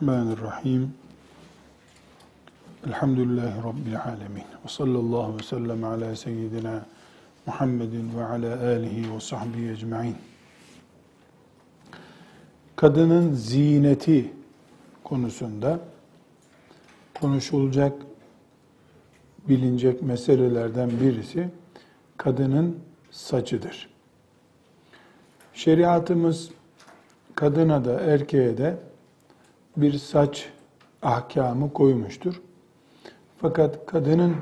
Bismillahirrahmanirrahim. Elhamdülillahi Rabbil alemin. Ve sallallahu ve sellem ala seyyidina Muhammedin ve ala alihi ve sahbihi ecma'in. Kadının zineti konusunda konuşulacak, bilinecek meselelerden birisi kadının saçıdır. Şeriatımız kadına da erkeğe de bir saç ahkamı koymuştur. Fakat kadının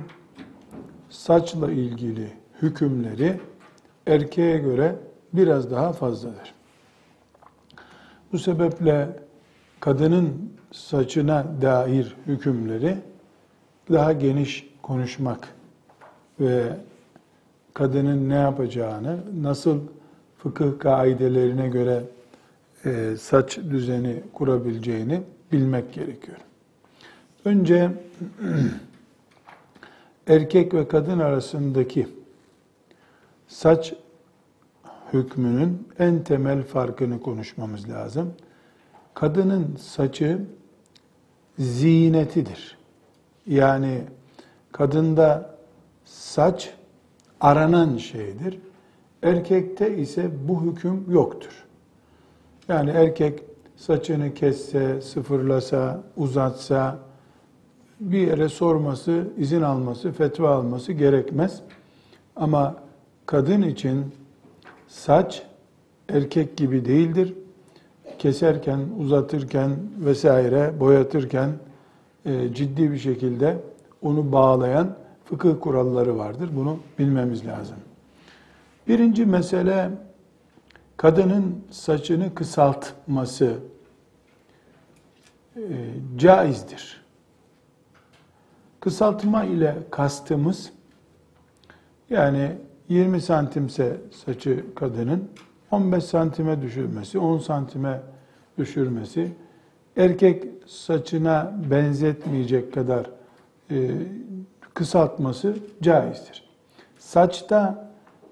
saçla ilgili hükümleri erkeğe göre biraz daha fazladır. Bu sebeple kadının saçına dair hükümleri daha geniş konuşmak ve kadının ne yapacağını, nasıl fıkıh kaidelerine göre e, saç düzeni kurabileceğini bilmek gerekiyor. Önce erkek ve kadın arasındaki saç hükmünün en temel farkını konuşmamız lazım. Kadının saçı zinetidir. Yani kadında saç aranan şeydir. Erkekte ise bu hüküm yoktur. Yani erkek saçını kesse, sıfırlasa, uzatsa, bir yere sorması, izin alması, fetva alması gerekmez. Ama kadın için saç erkek gibi değildir. Keserken, uzatırken vesaire, boyatırken e, ciddi bir şekilde onu bağlayan fıkıh kuralları vardır. Bunu bilmemiz lazım. Birinci mesele kadının saçını kısaltması e, caizdir. Kısaltma ile kastımız yani 20 santimse saçı kadının 15 santime düşürmesi, 10 santime düşürmesi, erkek saçına benzetmeyecek kadar e, kısaltması caizdir. Saçta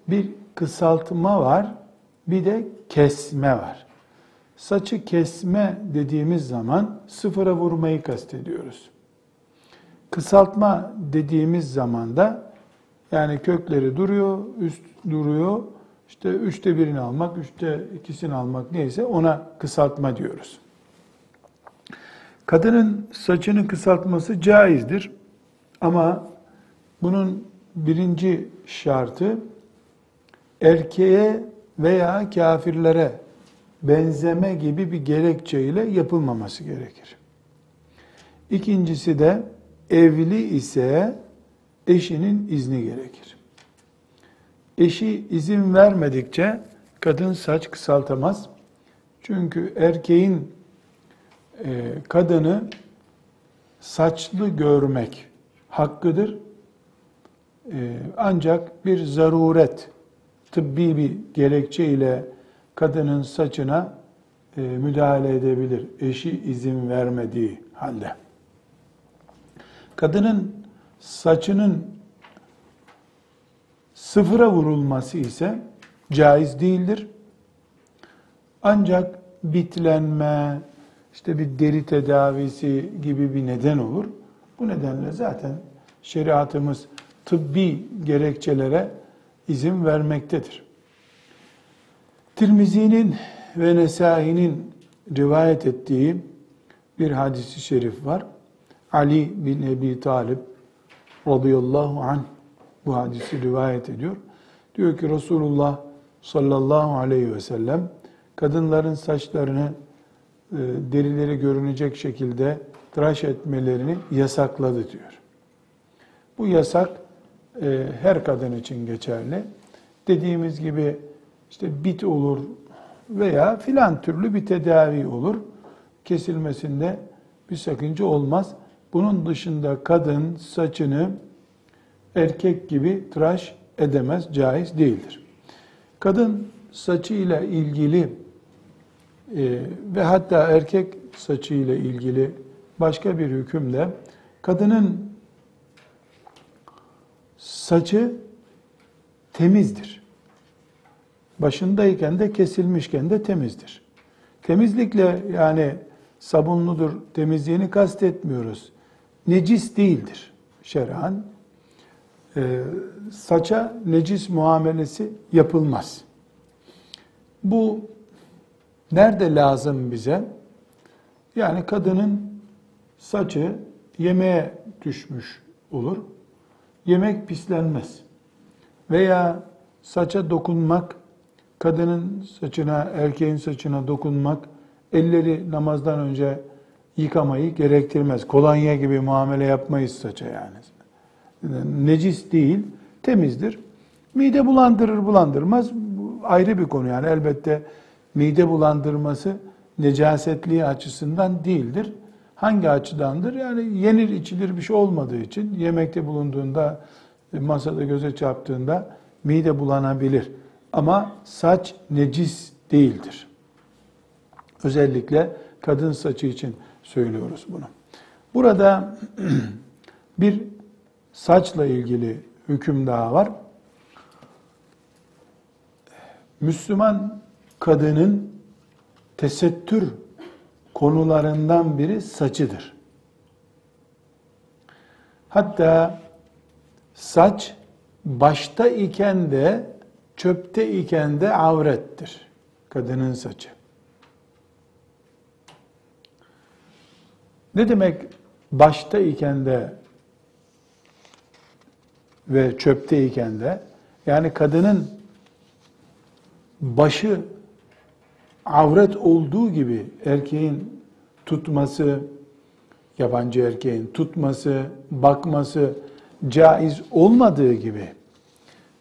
bir kısaltma var, bir de kesme var. Saçı kesme dediğimiz zaman sıfıra vurmayı kastediyoruz. Kısaltma dediğimiz zaman da yani kökleri duruyor, üst duruyor. İşte üçte birini almak, üçte ikisini almak neyse ona kısaltma diyoruz. Kadının saçını kısaltması caizdir. Ama bunun birinci şartı erkeğe veya kafirlere benzeme gibi bir gerekçeyle yapılmaması gerekir. İkincisi de evli ise eşinin izni gerekir. Eşi izin vermedikçe kadın saç kısaltamaz. Çünkü erkeğin e, kadını saçlı görmek hakkıdır. E, ancak bir zaruret, tıbbi bir gerekçe ile kadının saçına e, müdahale edebilir. Eşi izin vermediği halde. Kadının saçının sıfıra vurulması ise caiz değildir. Ancak bitlenme, işte bir deri tedavisi gibi bir neden olur. Bu nedenle zaten şeriatımız tıbbi gerekçelere izin vermektedir. Tirmizi'nin ve Nesai'nin rivayet ettiği bir hadisi şerif var. Ali bin Ebi Talib radıyallahu anh bu hadisi rivayet ediyor. Diyor ki Resulullah sallallahu aleyhi ve sellem kadınların saçlarını e, derileri görünecek şekilde tıraş etmelerini yasakladı diyor. Bu yasak e, her kadın için geçerli. Dediğimiz gibi işte bit olur veya filan türlü bir tedavi olur. Kesilmesinde bir sakınca olmaz. Bunun dışında kadın saçını erkek gibi tıraş edemez, caiz değildir. Kadın saçıyla ilgili e, ve hatta erkek saçıyla ilgili başka bir hükümde kadının saçı temizdir. Başındayken de kesilmişken de temizdir. Temizlikle yani sabunludur temizliğini kastetmiyoruz. Necis değildir şer'an. Ee, saça necis muamelesi yapılmaz. Bu nerede lazım bize? Yani kadının saçı yemeğe düşmüş olur. Yemek pislenmez. Veya saça dokunmak, kadının saçına, erkeğin saçına dokunmak, elleri namazdan önce yıkamayı gerektirmez. Kolonya gibi muamele yapmayız saça yani. Necis değil, temizdir. Mide bulandırır bulandırmaz bu ayrı bir konu yani elbette mide bulandırması necasetliği açısından değildir. Hangi açıdandır? Yani yenir içilir bir şey olmadığı için yemekte bulunduğunda, masada göze çarptığında mide bulanabilir. Ama saç necis değildir. Özellikle kadın saçı için söylüyoruz bunu. Burada bir saçla ilgili hüküm daha var. Müslüman kadının tesettür konularından biri saçıdır. Hatta saç başta iken de çöpte iken de avrettir. Kadının saçı. Ne demek başta iken de ve çöpte iken de? Yani kadının başı avret olduğu gibi erkeğin tutması, yabancı erkeğin tutması, bakması caiz olmadığı gibi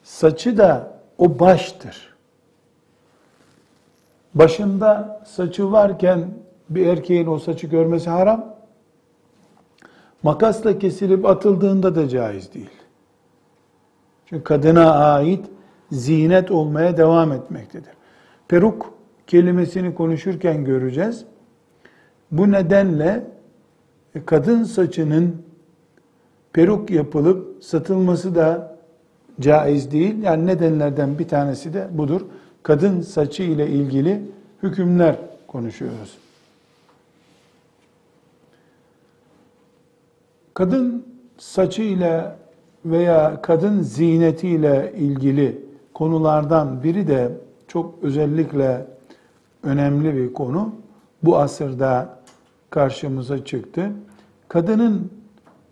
saçı da o baştır. Başında saçı varken bir erkeğin o saçı görmesi haram. Makasla kesilip atıldığında da caiz değil. Çünkü kadına ait zinet olmaya devam etmektedir. Peruk kelimesini konuşurken göreceğiz. Bu nedenle kadın saçının peruk yapılıp satılması da caiz değil. Yani nedenlerden bir tanesi de budur. Kadın saçı ile ilgili hükümler konuşuyoruz. Kadın saçı ile veya kadın zineti ile ilgili konulardan biri de çok özellikle önemli bir konu. Bu asırda karşımıza çıktı. Kadının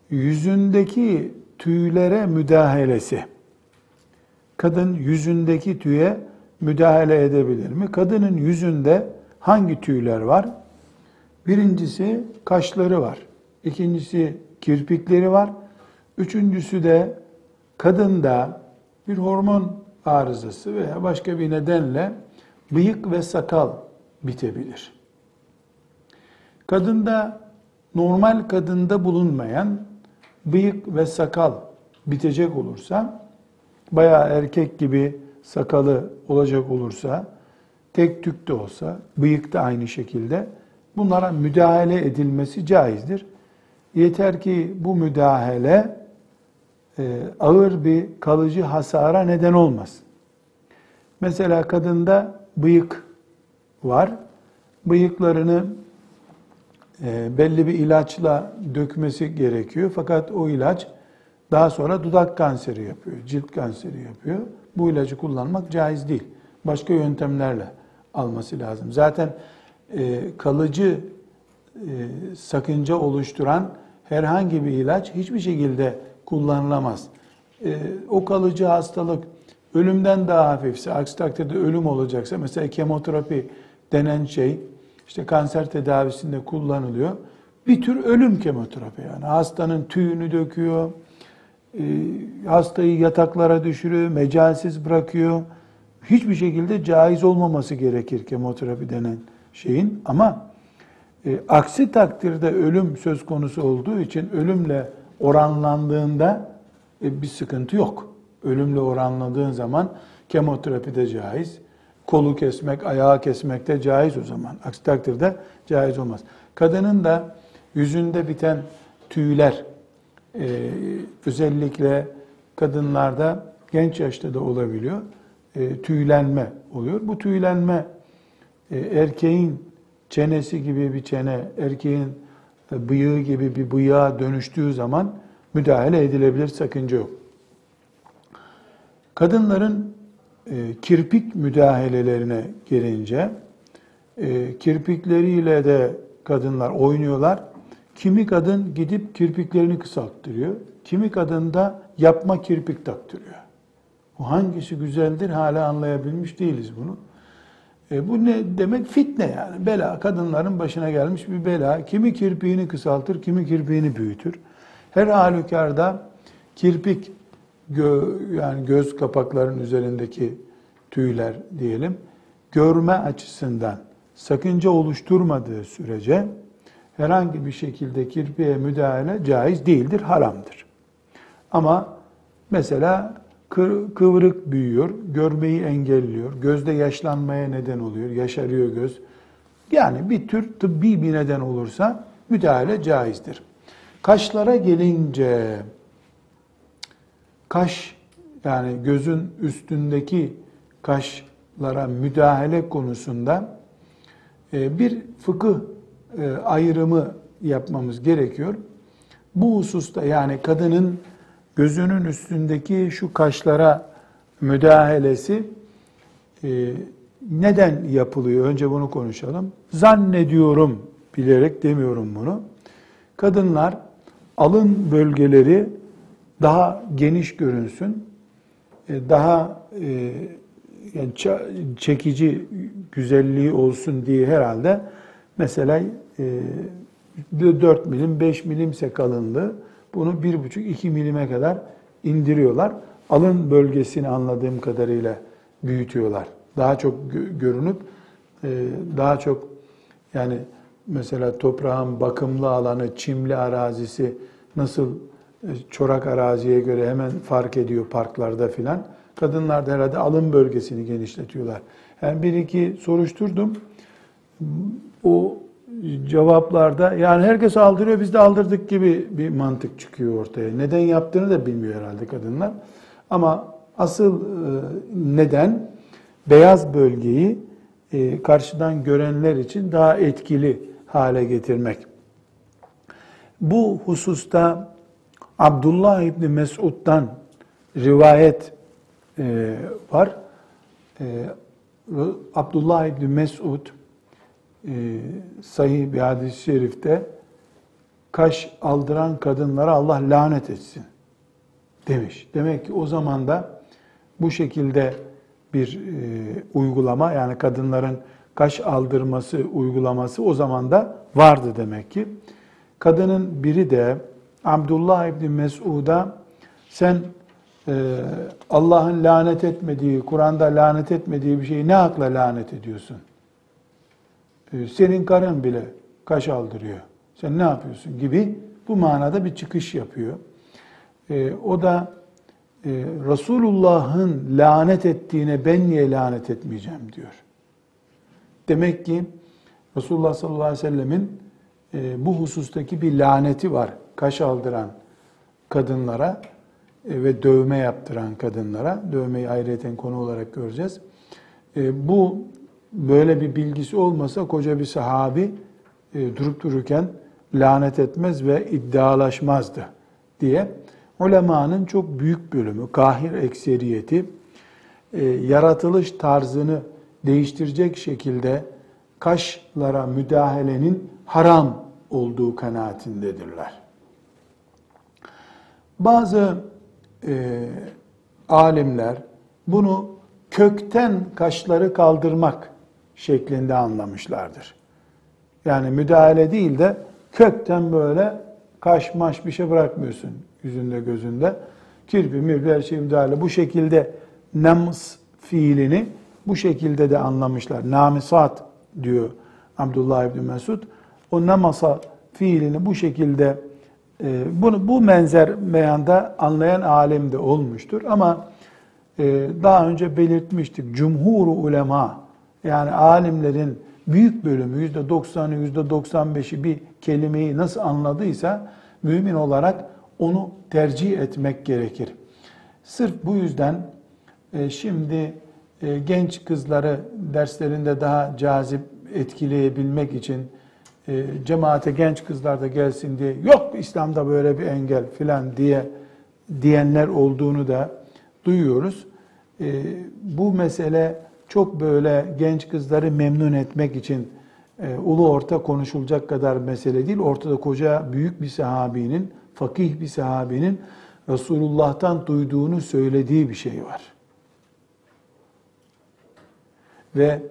yüzündeki tüylere müdahalesi. Kadın yüzündeki tüye müdahale edebilir mi? Kadının yüzünde hangi tüyler var? Birincisi kaşları var. İkincisi kirpikleri var. Üçüncüsü de kadında bir hormon arızası veya başka bir nedenle bıyık ve sakal bitebilir. Kadında normal kadında bulunmayan bıyık ve sakal bitecek olursa bayağı erkek gibi sakalı olacak olursa tek tük de olsa bıyık da aynı şekilde bunlara müdahale edilmesi caizdir. Yeter ki bu müdahale e, ağır bir kalıcı hasara neden olmaz. Mesela kadında bıyık var. Bıyıklarını e, belli bir ilaçla dökmesi gerekiyor. Fakat o ilaç daha sonra dudak kanseri yapıyor, cilt kanseri yapıyor. Bu ilacı kullanmak caiz değil. Başka yöntemlerle alması lazım. Zaten e, kalıcı e, sakınca oluşturan herhangi bir ilaç hiçbir şekilde kullanılamaz. O kalıcı hastalık ölümden daha hafifse, aksi takdirde ölüm olacaksa, mesela kemoterapi denen şey, işte kanser tedavisinde kullanılıyor. Bir tür ölüm kemoterapi yani. Hastanın tüyünü döküyor, e, hastayı yataklara düşürüyor, mecalsiz bırakıyor. Hiçbir şekilde caiz olmaması gerekir kemoterapi denen şeyin. Ama e, aksi takdirde ölüm söz konusu olduğu için ölümle oranlandığında e, bir sıkıntı yok ölümle oranladığın zaman kemoterapi de caiz. Kolu kesmek, ayağı kesmek de caiz o zaman. Aksi takdirde caiz olmaz. Kadının da yüzünde biten tüyler e, özellikle kadınlarda genç yaşta da olabiliyor. E, tüylenme oluyor. Bu tüylenme e, erkeğin çenesi gibi bir çene, erkeğin bıyığı gibi bir bıyığa dönüştüğü zaman müdahale edilebilir, sakınca yok. Kadınların e, kirpik müdahalelerine gelince, e, kirpikleriyle de kadınlar oynuyorlar. Kimi kadın gidip kirpiklerini kısalttırıyor, kimi kadın da yapma kirpik taktırıyor. Bu hangisi güzeldir hala anlayabilmiş değiliz bunu. E, bu ne demek? Fitne yani. Bela. Kadınların başına gelmiş bir bela. Kimi kirpiğini kısaltır, kimi kirpiğini büyütür. Her halükarda kirpik gö, yani göz kapaklarının üzerindeki tüyler diyelim görme açısından sakınca oluşturmadığı sürece herhangi bir şekilde kirpiğe müdahale caiz değildir, haramdır. Ama mesela kıvrık büyüyor, görmeyi engelliyor, gözde yaşlanmaya neden oluyor, yaşarıyor göz. Yani bir tür tıbbi bir neden olursa müdahale caizdir. Kaşlara gelince kaş yani gözün üstündeki kaşlara müdahale konusunda e, bir fıkıh e, ayrımı yapmamız gerekiyor. Bu hususta yani kadının gözünün üstündeki şu kaşlara müdahalesi e, neden yapılıyor? Önce bunu konuşalım. Zannediyorum, bilerek demiyorum bunu. Kadınlar alın bölgeleri daha geniş görünsün, e, daha e, yani çekici güzelliği olsun diye herhalde mesela 4 milim 5 milimse kalınlığı bunu 1,5-2 milime kadar indiriyorlar. Alın bölgesini anladığım kadarıyla büyütüyorlar. Daha çok görünüp daha çok yani mesela toprağın bakımlı alanı, çimli arazisi nasıl e, çorak araziye göre hemen fark ediyor parklarda filan. Kadınlar da herhalde alın bölgesini genişletiyorlar. Yani bir iki soruşturdum. O cevaplarda yani herkes aldırıyor biz de aldırdık gibi bir mantık çıkıyor ortaya. Neden yaptığını da bilmiyor herhalde kadınlar. Ama asıl e, neden beyaz bölgeyi e, karşıdan görenler için daha etkili hale getirmek. Bu hususta Abdullah İbni Mesud'dan rivayet e, var. Abdullah İbni Mesud e, sahih bir hadis-i şerifte kaş aldıran kadınlara Allah lanet etsin demiş. Demek ki o zaman da bu şekilde bir e, uygulama yani kadınların kaş aldırması uygulaması o zaman da vardı demek ki. Kadının biri de Abdullah İbni Mesud'a sen e, Allah'ın lanet etmediği, Kur'an'da lanet etmediği bir şeyi ne hakla lanet ediyorsun? E, senin karın bile kaş aldırıyor. Sen ne yapıyorsun gibi bu manada bir çıkış yapıyor. E, o da e, Resulullah'ın lanet ettiğine ben niye lanet etmeyeceğim diyor. Demek ki Resulullah sallallahu aleyhi ve sellemin e, bu husustaki bir laneti var. Kaş aldıran kadınlara e, ve dövme yaptıran kadınlara. Dövmeyi ayrıyeten konu olarak göreceğiz. E, bu böyle bir bilgisi olmasa koca bir sahabi e, durup dururken lanet etmez ve iddialaşmazdı diye ulemanın çok büyük bölümü, kahir ekseriyeti yaratılış tarzını değiştirecek şekilde kaşlara müdahalenin haram olduğu kanaatindedirler. Bazı e, alimler bunu kökten kaşları kaldırmak şeklinde anlamışlardır. Yani müdahale değil de kökten böyle kaş maş bir şey bırakmıyorsun yüzünde gözünde. Kirpi, mirpi her şey müdahale. Bu şekilde nems fiilini bu şekilde de anlamışlar. Namisat diyor Abdullah İbni Mesud. O namasa fiilini bu şekilde e, bunu bu menzer meyanda anlayan alim de olmuştur. Ama e, daha önce belirtmiştik. Cumhur ulema yani alimlerin büyük bölümü yüzde doksanı yüzde doksan beşi bir kelimeyi nasıl anladıysa mümin olarak onu tercih etmek gerekir. Sırf bu yüzden e, şimdi e, genç kızları derslerinde daha cazip etkileyebilmek için e, cemaate genç kızlar da gelsin diye yok İslam'da böyle bir engel filan diye diyenler olduğunu da duyuyoruz. E, bu mesele çok böyle genç kızları memnun etmek için e, ulu orta konuşulacak kadar mesele değil. Ortada koca büyük bir sahabinin, fakih bir sahabinin Resulullah'tan duyduğunu söylediği bir şey var. Ve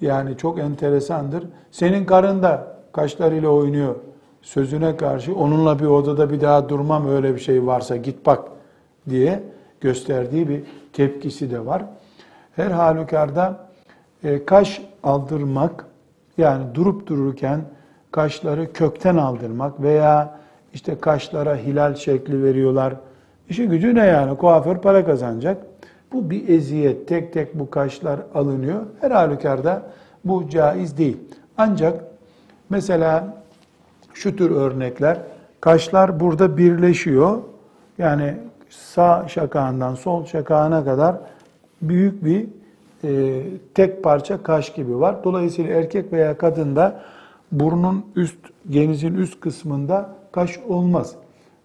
yani çok enteresandır. Senin karın da kaşlarıyla oynuyor sözüne karşı onunla bir odada bir daha durmam öyle bir şey varsa git bak diye gösterdiği bir tepkisi de var. Her halükarda e, kaş aldırmak yani durup dururken kaşları kökten aldırmak veya işte kaşlara hilal şekli veriyorlar. İşi gücü ne yani? Kuaför para kazanacak. Bu bir eziyet. Tek tek bu kaşlar alınıyor. Her halükarda bu caiz değil. Ancak mesela şu tür örnekler, kaşlar burada birleşiyor. Yani sağ şakağından sol şakağına kadar büyük bir e, tek parça kaş gibi var. Dolayısıyla erkek veya kadında burnun üst, genizin üst kısmında kaş olmaz.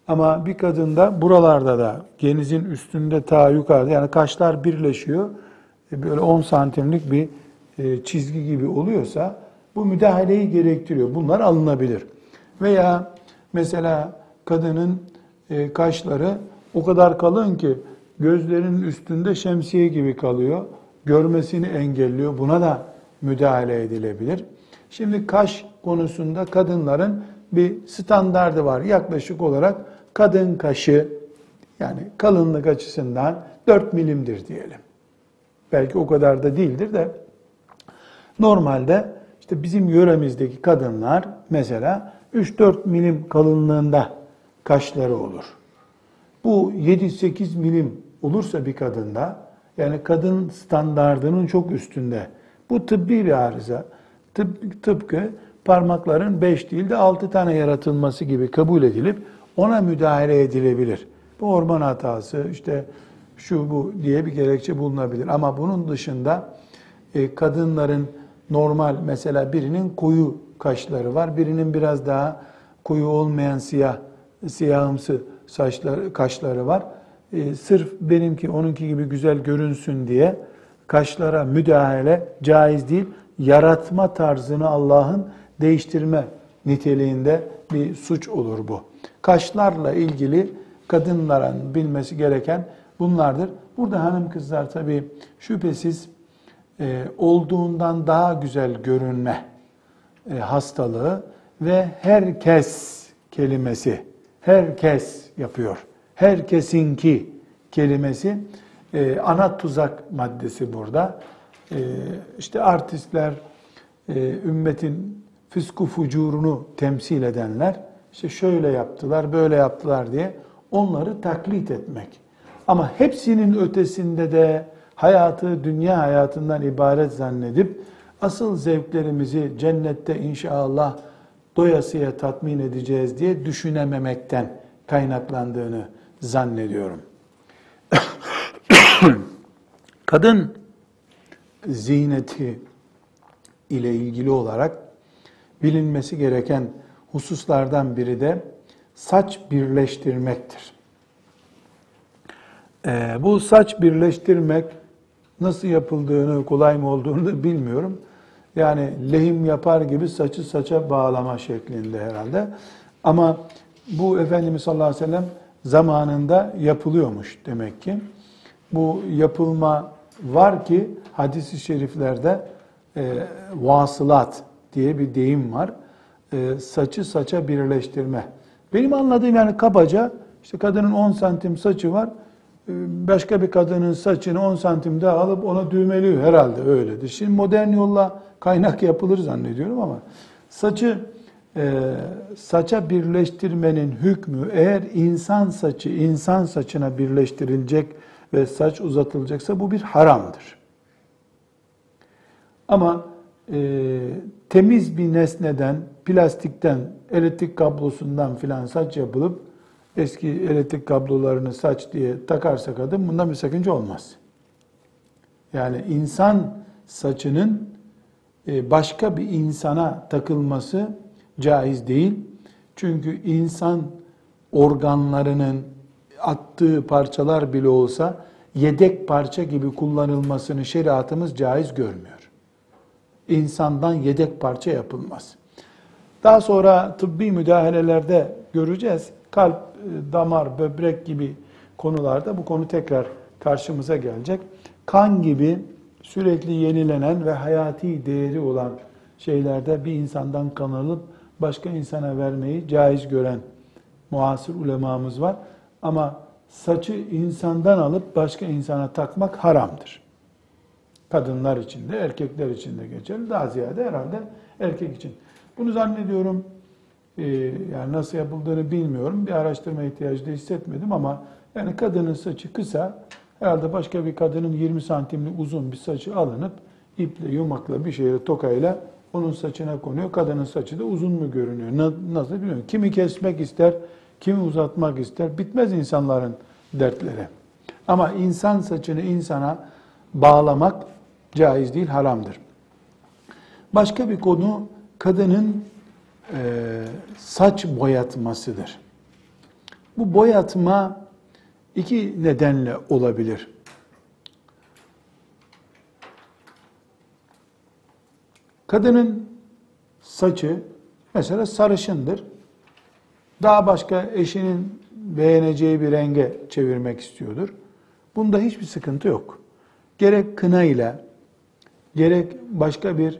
Ama bir kadında buralarda da genizin üstünde ta yukarıda yani kaşlar birleşiyor. E, böyle 10 santimlik bir e, çizgi gibi oluyorsa bu müdahaleyi gerektiriyor. Bunlar alınabilir. Veya mesela kadının e, kaşları o kadar kalın ki gözlerinin üstünde şemsiye gibi kalıyor. Görmesini engelliyor. Buna da müdahale edilebilir. Şimdi kaş konusunda kadınların bir standardı var. Yaklaşık olarak kadın kaşı yani kalınlık açısından 4 milimdir diyelim. Belki o kadar da değildir de normalde işte bizim yöremizdeki kadınlar mesela 3-4 milim kalınlığında kaşları olur. Bu 7-8 milim olursa bir kadında yani kadın standardının çok üstünde. Bu tıbbi bir arıza. Tıp, tıpkı parmakların 5 değil de 6 tane yaratılması gibi kabul edilip ona müdahale edilebilir. Bu orman hatası işte şu bu diye bir gerekçe bulunabilir. Ama bunun dışında e, kadınların normal mesela birinin koyu kaşları var, birinin biraz daha koyu olmayan siyah siyahımsı saçları kaşları var. E, sırf benimki onunki gibi güzel görünsün diye kaşlara müdahale caiz değil. Yaratma tarzını Allah'ın değiştirme niteliğinde bir suç olur bu. Kaşlarla ilgili kadınların bilmesi gereken bunlardır. Burada hanım kızlar tabii şüphesiz e, olduğundan daha güzel görünme e, hastalığı ve herkes kelimesi, herkes yapıyor. Herkesinki kelimesi e, ana tuzak maddesi burada. E, işte artistler, ümmetin fısku fucurunu temsil edenler, işte şöyle yaptılar, böyle yaptılar diye onları taklit etmek. Ama hepsinin ötesinde de hayatı dünya hayatından ibaret zannedip asıl zevklerimizi cennette inşallah doyasıya tatmin edeceğiz diye düşünememekten kaynaklandığını zannediyorum. Kadın ziyneti ile ilgili olarak bilinmesi gereken hususlardan biri de saç birleştirmektir. Ee, bu saç birleştirmek nasıl yapıldığını, kolay mı olduğunu da bilmiyorum. Yani lehim yapar gibi saçı saça bağlama şeklinde herhalde. Ama bu Efendimiz sallallahu aleyhi ve sellem zamanında yapılıyormuş demek ki. Bu yapılma var ki hadis-i şeriflerde e, vasılat diye bir deyim var. E, saçı saça birleştirme. Benim anladığım yani kabaca işte kadının 10 santim saçı var. E, başka bir kadının saçını 10 santim daha alıp ona düğmeliyor herhalde öyledir. Şimdi modern yolla kaynak yapılır zannediyorum ama saçı e, saça birleştirmenin hükmü eğer insan saçı insan saçına birleştirilecek ve saç uzatılacaksa bu bir haramdır. Ama e, temiz bir nesneden, plastikten, elektrik kablosundan filan saç yapılıp eski elektrik kablolarını saç diye takarsa kadın bunda bir sakınca olmaz. Yani insan saçının e, başka bir insana takılması caiz değil. Çünkü insan organlarının attığı parçalar bile olsa yedek parça gibi kullanılmasını şeriatımız caiz görmüyor. İnsandan yedek parça yapılmaz. Daha sonra tıbbi müdahalelerde göreceğiz. Kalp, damar, böbrek gibi konularda bu konu tekrar karşımıza gelecek. Kan gibi sürekli yenilenen ve hayati değeri olan şeylerde bir insandan kan alıp başka insana vermeyi caiz gören muasır ulemamız var. Ama saçı insandan alıp başka insana takmak haramdır. Kadınlar için de erkekler için de geçerli. Daha ziyade herhalde erkek için. Bunu zannediyorum yani nasıl yapıldığını bilmiyorum. Bir araştırma ihtiyacı da hissetmedim ama yani kadının saçı kısa herhalde başka bir kadının 20 santimlik uzun bir saçı alınıp iple, yumakla bir şeyle, tokayla onun saçına konuyor. Kadının saçı da uzun mu görünüyor? Nasıl bilmiyorum. Kimi kesmek ister, kimi uzatmak ister. Bitmez insanların dertleri. Ama insan saçını insana bağlamak caiz değil, haramdır. Başka bir konu kadının e, saç boyatmasıdır. Bu boyatma iki nedenle olabilir. Kadının saçı mesela sarışındır. Daha başka eşinin beğeneceği bir renge çevirmek istiyordur. Bunda hiçbir sıkıntı yok. Gerek kına ile gerek başka bir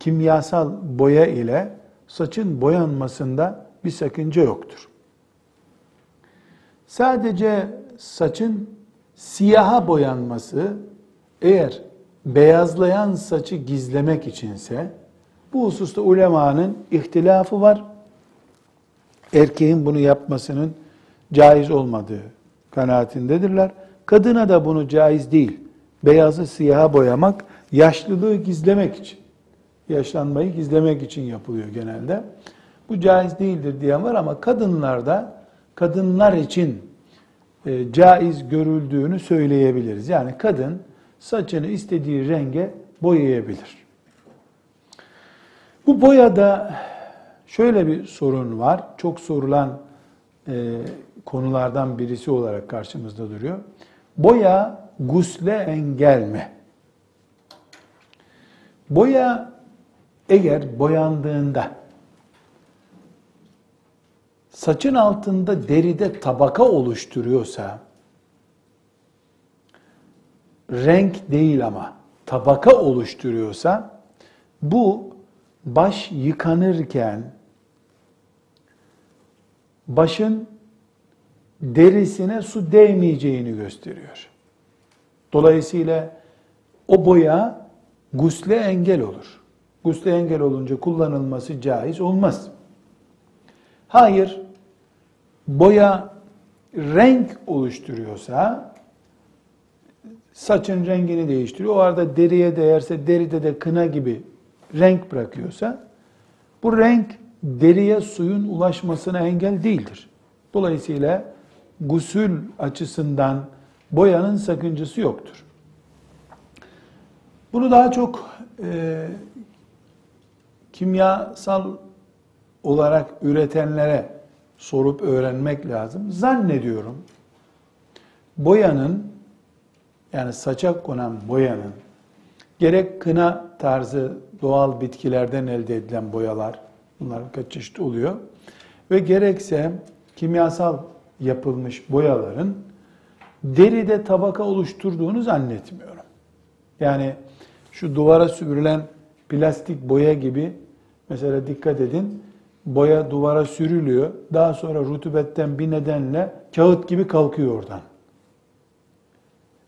kimyasal boya ile saçın boyanmasında bir sakınca yoktur. Sadece saçın siyaha boyanması eğer beyazlayan saçı gizlemek içinse bu hususta ulemanın ihtilafı var. Erkeğin bunu yapmasının caiz olmadığı kanaatindedirler. Kadına da bunu caiz değil. Beyazı siyaha boyamak yaşlılığı gizlemek için, yaşlanmayı gizlemek için yapılıyor genelde. Bu caiz değildir diyen var ama kadınlarda kadınlar için e, caiz görüldüğünü söyleyebiliriz. Yani kadın saçını istediği renge boyayabilir. Bu boyada şöyle bir sorun var. Çok sorulan e, konulardan birisi olarak karşımızda duruyor. Boya gusle engel mi? Boya eğer boyandığında saçın altında deride tabaka oluşturuyorsa renk değil ama tabaka oluşturuyorsa bu baş yıkanırken başın derisine su değmeyeceğini gösteriyor. Dolayısıyla o boya gusle engel olur. Gusle engel olunca kullanılması caiz olmaz. Hayır, boya renk oluşturuyorsa saçın rengini değiştiriyor. O arada deriye değerse deride de kına gibi renk bırakıyorsa bu renk deriye suyun ulaşmasına engel değildir. Dolayısıyla gusül açısından boyanın sakıncası yoktur. Bunu daha çok e, kimyasal olarak üretenlere sorup öğrenmek lazım. Zannediyorum boyanın yani saça konan boyanın gerek kına tarzı doğal bitkilerden elde edilen boyalar bunlar kaç çeşit oluyor ve gerekse kimyasal yapılmış boyaların deride tabaka oluşturduğunu zannetmiyorum. Yani şu duvara sürülen plastik boya gibi mesela dikkat edin boya duvara sürülüyor. Daha sonra rutubetten bir nedenle kağıt gibi kalkıyor oradan.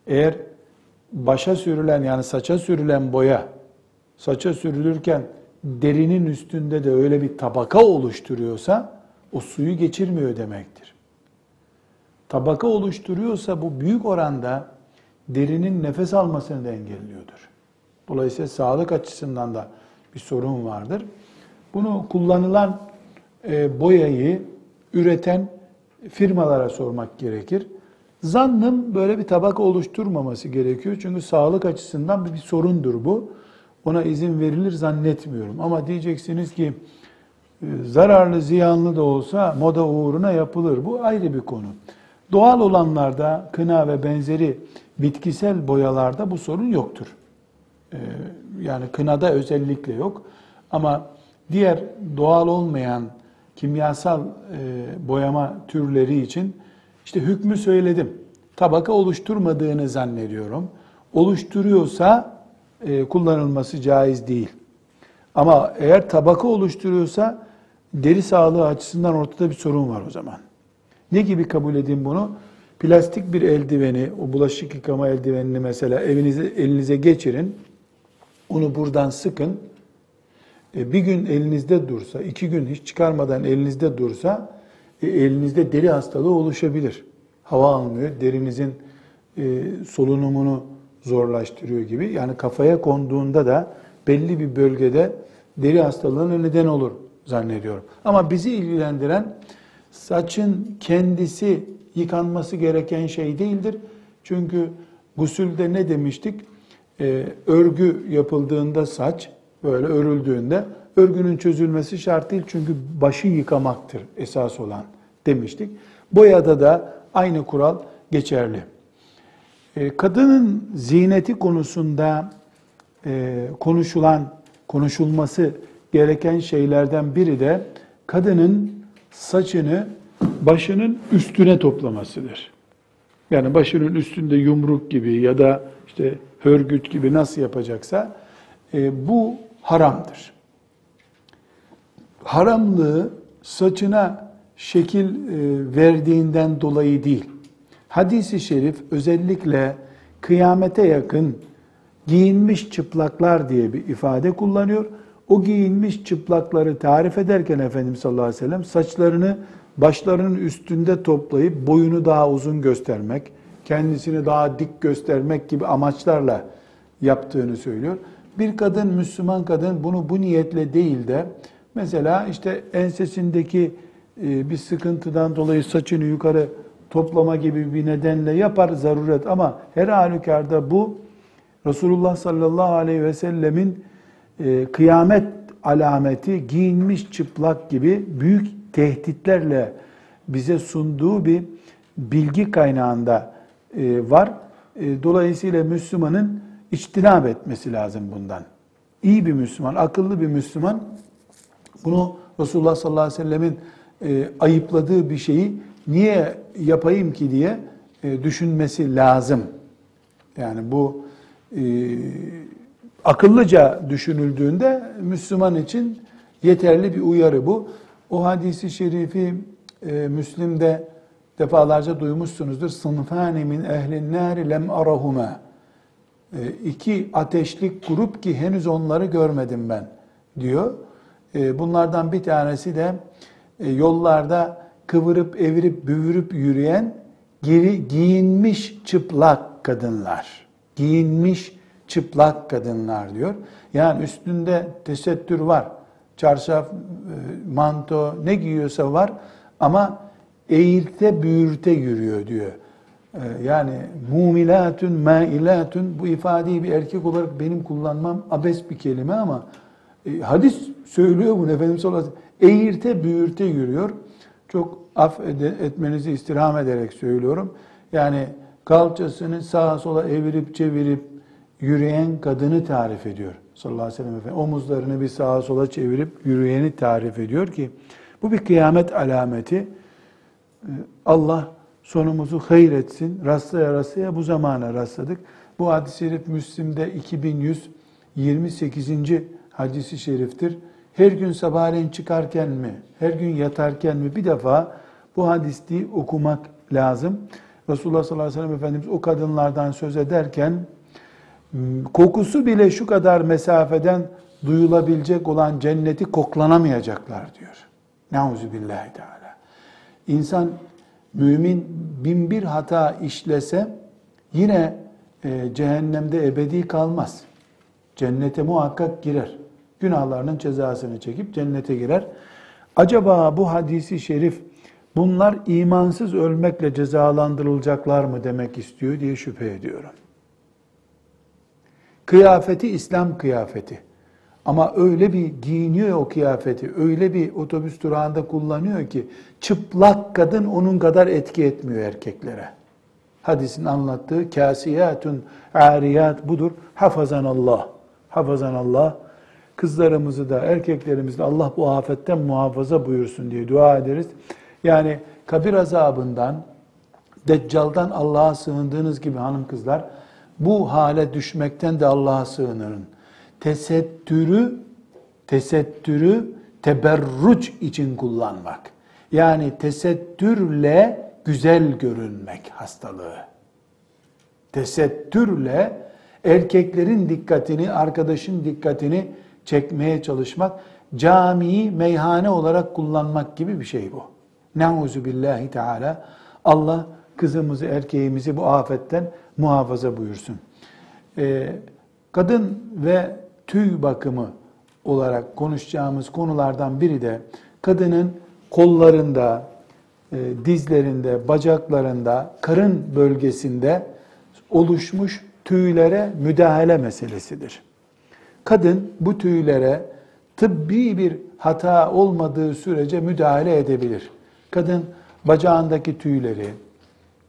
Eğer başa sürülen yani saça sürülen boya saça sürülürken derinin üstünde de öyle bir tabaka oluşturuyorsa o suyu geçirmiyor demektir. Tabaka oluşturuyorsa bu büyük oranda derinin nefes almasını da engelliyordur. Dolayısıyla sağlık açısından da bir sorun vardır. Bunu kullanılan e, boyayı üreten firmalara sormak gerekir. Zannım böyle bir tabaka oluşturmaması gerekiyor. Çünkü sağlık açısından bir sorundur bu. ona izin verilir zannetmiyorum. Ama diyeceksiniz ki e, zararlı, ziyanlı da olsa moda uğruna yapılır. Bu ayrı bir konu. Doğal olanlarda kına ve benzeri bitkisel boyalarda bu sorun yoktur. E, yani kınada özellikle yok. Ama diğer doğal olmayan kimyasal e, boyama türleri için işte hükmü söyledim. Tabaka oluşturmadığını zannediyorum. Oluşturuyorsa e, kullanılması caiz değil. Ama eğer tabaka oluşturuyorsa deri sağlığı açısından ortada bir sorun var o zaman. Ne gibi kabul edin bunu? Plastik bir eldiveni, o bulaşık yıkama eldivenini mesela evinize elinize geçirin. Onu buradan sıkın. E, bir gün elinizde dursa, iki gün hiç çıkarmadan elinizde dursa, e, elinizde deri hastalığı oluşabilir. Hava almıyor, derinizin e, solunumunu zorlaştırıyor gibi. Yani kafaya konduğunda da belli bir bölgede deri hastalığına neden olur zannediyorum. Ama bizi ilgilendiren saçın kendisi yıkanması gereken şey değildir. Çünkü gusülde ne demiştik? Ee, örgü yapıldığında saç böyle örüldüğünde örgünün çözülmesi şart değil çünkü başı yıkamaktır esas olan demiştik. Boyada da aynı kural geçerli. Ee, kadının ziyneti konusunda e, konuşulan, konuşulması gereken şeylerden biri de kadının saçını başının üstüne toplamasıdır. Yani başının üstünde yumruk gibi ya da işte hörgüt gibi nasıl yapacaksa e, bu haramdır. Haramlığı saçına şekil e, verdiğinden dolayı değil. Hadis-i şerif özellikle kıyamete yakın giyinmiş çıplaklar diye bir ifade kullanıyor. O giyinmiş çıplakları tarif ederken Efendimiz sallallahu aleyhi ve sellem saçlarını başlarının üstünde toplayıp boyunu daha uzun göstermek, kendisini daha dik göstermek gibi amaçlarla yaptığını söylüyor. Bir kadın, Müslüman kadın bunu bu niyetle değil de mesela işte ensesindeki e, bir sıkıntıdan dolayı saçını yukarı toplama gibi bir nedenle yapar zaruret ama her halükarda bu Resulullah sallallahu aleyhi ve sellemin e, kıyamet alameti giyinmiş çıplak gibi büyük tehditlerle bize sunduğu bir bilgi kaynağında e, var. Dolayısıyla Müslümanın içtinab etmesi lazım bundan. İyi bir Müslüman, akıllı bir Müslüman bunu Resulullah sallallahu aleyhi ve sellemin ayıpladığı bir şeyi niye yapayım ki diye düşünmesi lazım. Yani bu akıllıca düşünüldüğünde Müslüman için yeterli bir uyarı bu. O hadisi şerifi e, Müslim'de defalarca duymuşsunuzdur. Sınfani min ehlin nâri lem arahuma. E, iki ateşlik grup ki henüz onları görmedim ben diyor. E, bunlardan bir tanesi de e, yollarda kıvırıp evirip büvürüp yürüyen geri giyinmiş çıplak kadınlar. Giyinmiş çıplak kadınlar diyor. Yani üstünde tesettür var. Çarşaf, manto ne giyiyorsa var ama eğirte büğürte yürüyor diyor. E, yani mumilatun, mailatun bu ifadeyi bir erkek olarak benim kullanmam abes bir kelime ama e, hadis söylüyor bunu Efendimiz sallallahu aleyhi ve sellem. Eğirte büğürte yürüyor. Çok af etmenizi istirham ederek söylüyorum. Yani kalçasını sağa sola evirip çevirip yürüyen kadını tarif ediyor sallallahu aleyhi ve sellem Efendimiz. Omuzlarını bir sağa sola çevirip yürüyeni tarif ediyor ki bu bir kıyamet alameti. Ee, Allah sonumuzu hayır etsin. Rastlaya rastlaya bu zamana rastladık. Bu hadis-i şerif Müslim'de 2128. hadisi şeriftir. Her gün sabahleyin çıkarken mi, her gün yatarken mi bir defa bu hadisliği okumak lazım. Resulullah sallallahu aleyhi ve sellem Efendimiz o kadınlardan söz ederken kokusu bile şu kadar mesafeden duyulabilecek olan cenneti koklanamayacaklar diyor. Nauzu billahi teala. İnsan mümin bin bir hata işlese yine e, cehennemde ebedi kalmaz. Cennete muhakkak girer. Günahlarının cezasını çekip cennete girer. Acaba bu hadisi şerif bunlar imansız ölmekle cezalandırılacaklar mı demek istiyor diye şüphe ediyorum. Kıyafeti İslam kıyafeti. Ama öyle bir giyiniyor o kıyafeti, öyle bir otobüs durağında kullanıyor ki çıplak kadın onun kadar etki etmiyor erkeklere. Hadisin anlattığı kasiyatun ariyat budur. Hafazan Allah. Hafazan Allah. Kızlarımızı da erkeklerimizi de Allah bu afetten muhafaza buyursun diye dua ederiz. Yani kabir azabından, Deccal'dan Allah'a sığındığınız gibi hanım kızlar, bu hale düşmekten de Allah'a sığınırın. Tesettürü, tesettürü teberruç için kullanmak. Yani tesettürle güzel görünmek hastalığı. Tesettürle erkeklerin dikkatini, arkadaşın dikkatini çekmeye çalışmak, camiyi meyhane olarak kullanmak gibi bir şey bu. Nauzu billahi teala. Allah kızımızı, erkeğimizi bu afetten muhafaza buyursun. Ee, kadın ve tüy bakımı olarak konuşacağımız konulardan biri de kadının kollarında, e, dizlerinde, bacaklarında, karın bölgesinde oluşmuş tüylere müdahale meselesidir. Kadın bu tüylere tıbbi bir hata olmadığı sürece müdahale edebilir. Kadın bacağındaki tüyleri,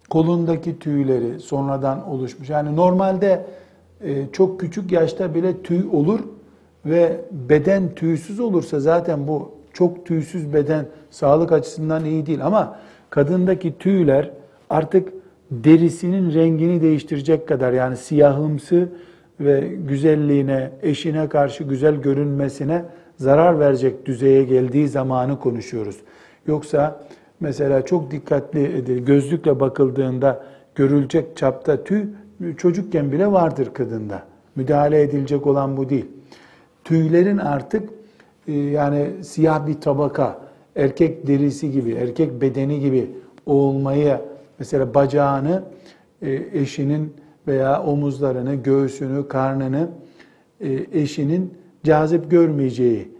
kolundaki tüyleri sonradan oluşmuş. Yani normalde çok küçük yaşta bile tüy olur ve beden tüysüz olursa zaten bu çok tüysüz beden sağlık açısından iyi değil ama kadındaki tüyler artık derisinin rengini değiştirecek kadar yani siyahımsı ve güzelliğine, eşine karşı güzel görünmesine zarar verecek düzeye geldiği zamanı konuşuyoruz. Yoksa mesela çok dikkatli gözlükle bakıldığında görülecek çapta tüy çocukken bile vardır kadında. Müdahale edilecek olan bu değil. Tüylerin artık e, yani siyah bir tabaka, erkek derisi gibi, erkek bedeni gibi olmayı mesela bacağını e, eşinin veya omuzlarını, göğsünü, karnını e, eşinin cazip görmeyeceği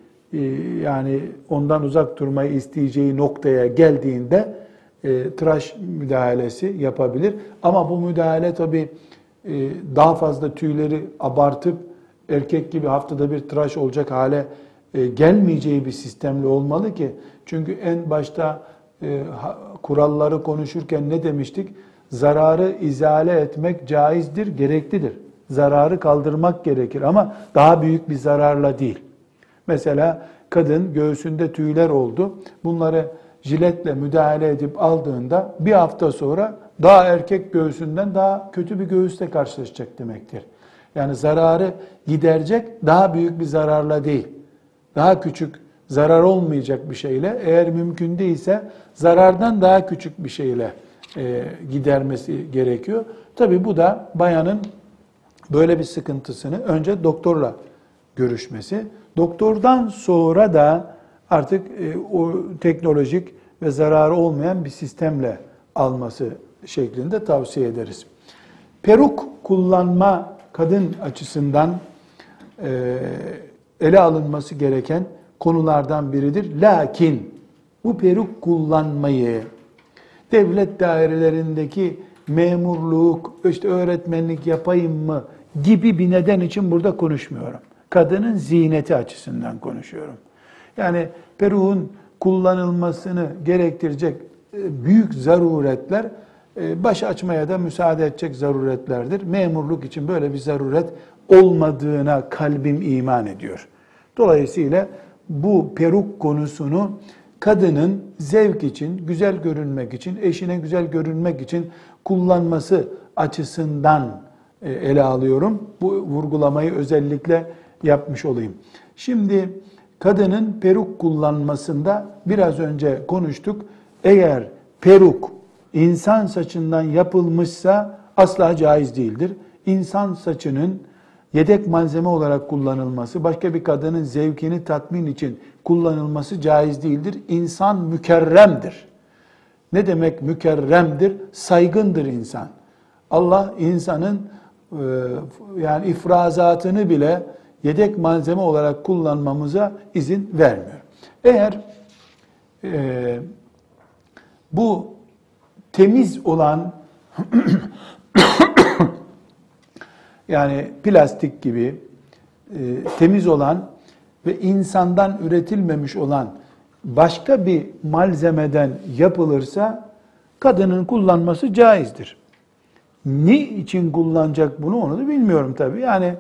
yani ondan uzak durmayı isteyeceği noktaya geldiğinde tıraş müdahalesi yapabilir. Ama bu müdahale tabii e, daha fazla tüyleri abartıp erkek gibi haftada bir tıraş olacak hale e, gelmeyeceği bir sistemli olmalı ki çünkü en başta e, kuralları konuşurken ne demiştik? Zararı izale etmek caizdir, gereklidir. Zararı kaldırmak gerekir ama daha büyük bir zararla değil. Mesela kadın göğsünde tüyler oldu. Bunları jiletle müdahale edip aldığında bir hafta sonra daha erkek göğsünden daha kötü bir göğüsle karşılaşacak demektir. Yani zararı giderecek daha büyük bir zararla değil. Daha küçük zarar olmayacak bir şeyle eğer mümkün değilse zarardan daha küçük bir şeyle e, gidermesi gerekiyor. Tabi bu da bayanın böyle bir sıkıntısını önce doktorla görüşmesi. Doktordan sonra da artık e, o teknolojik ve zararı olmayan bir sistemle alması şeklinde tavsiye ederiz. Peruk kullanma kadın açısından e, ele alınması gereken konulardan biridir. Lakin bu peruk kullanmayı devlet dairelerindeki memurluk, işte öğretmenlik yapayım mı gibi bir neden için burada konuşmuyorum. Kadının ziyneti açısından konuşuyorum. Yani peruğun kullanılmasını gerektirecek e, büyük zaruretler e, baş açmaya da müsaade edecek zaruretlerdir. Memurluk için böyle bir zaruret olmadığına kalbim iman ediyor. Dolayısıyla bu peruk konusunu kadının zevk için, güzel görünmek için, eşine güzel görünmek için kullanması açısından e, ele alıyorum. Bu vurgulamayı özellikle yapmış olayım. Şimdi kadının peruk kullanmasında biraz önce konuştuk. Eğer peruk insan saçından yapılmışsa asla caiz değildir. İnsan saçının yedek malzeme olarak kullanılması, başka bir kadının zevkini tatmin için kullanılması caiz değildir. İnsan mükerremdir. Ne demek mükerremdir? Saygındır insan. Allah insanın e, yani ifrazatını bile yedek malzeme olarak kullanmamıza izin vermiyor. Eğer e, bu temiz olan Yani plastik gibi e, temiz olan ve insandan üretilmemiş olan başka bir malzemeden yapılırsa kadının kullanması caizdir. Ne için kullanacak bunu onu da bilmiyorum tabii. Yani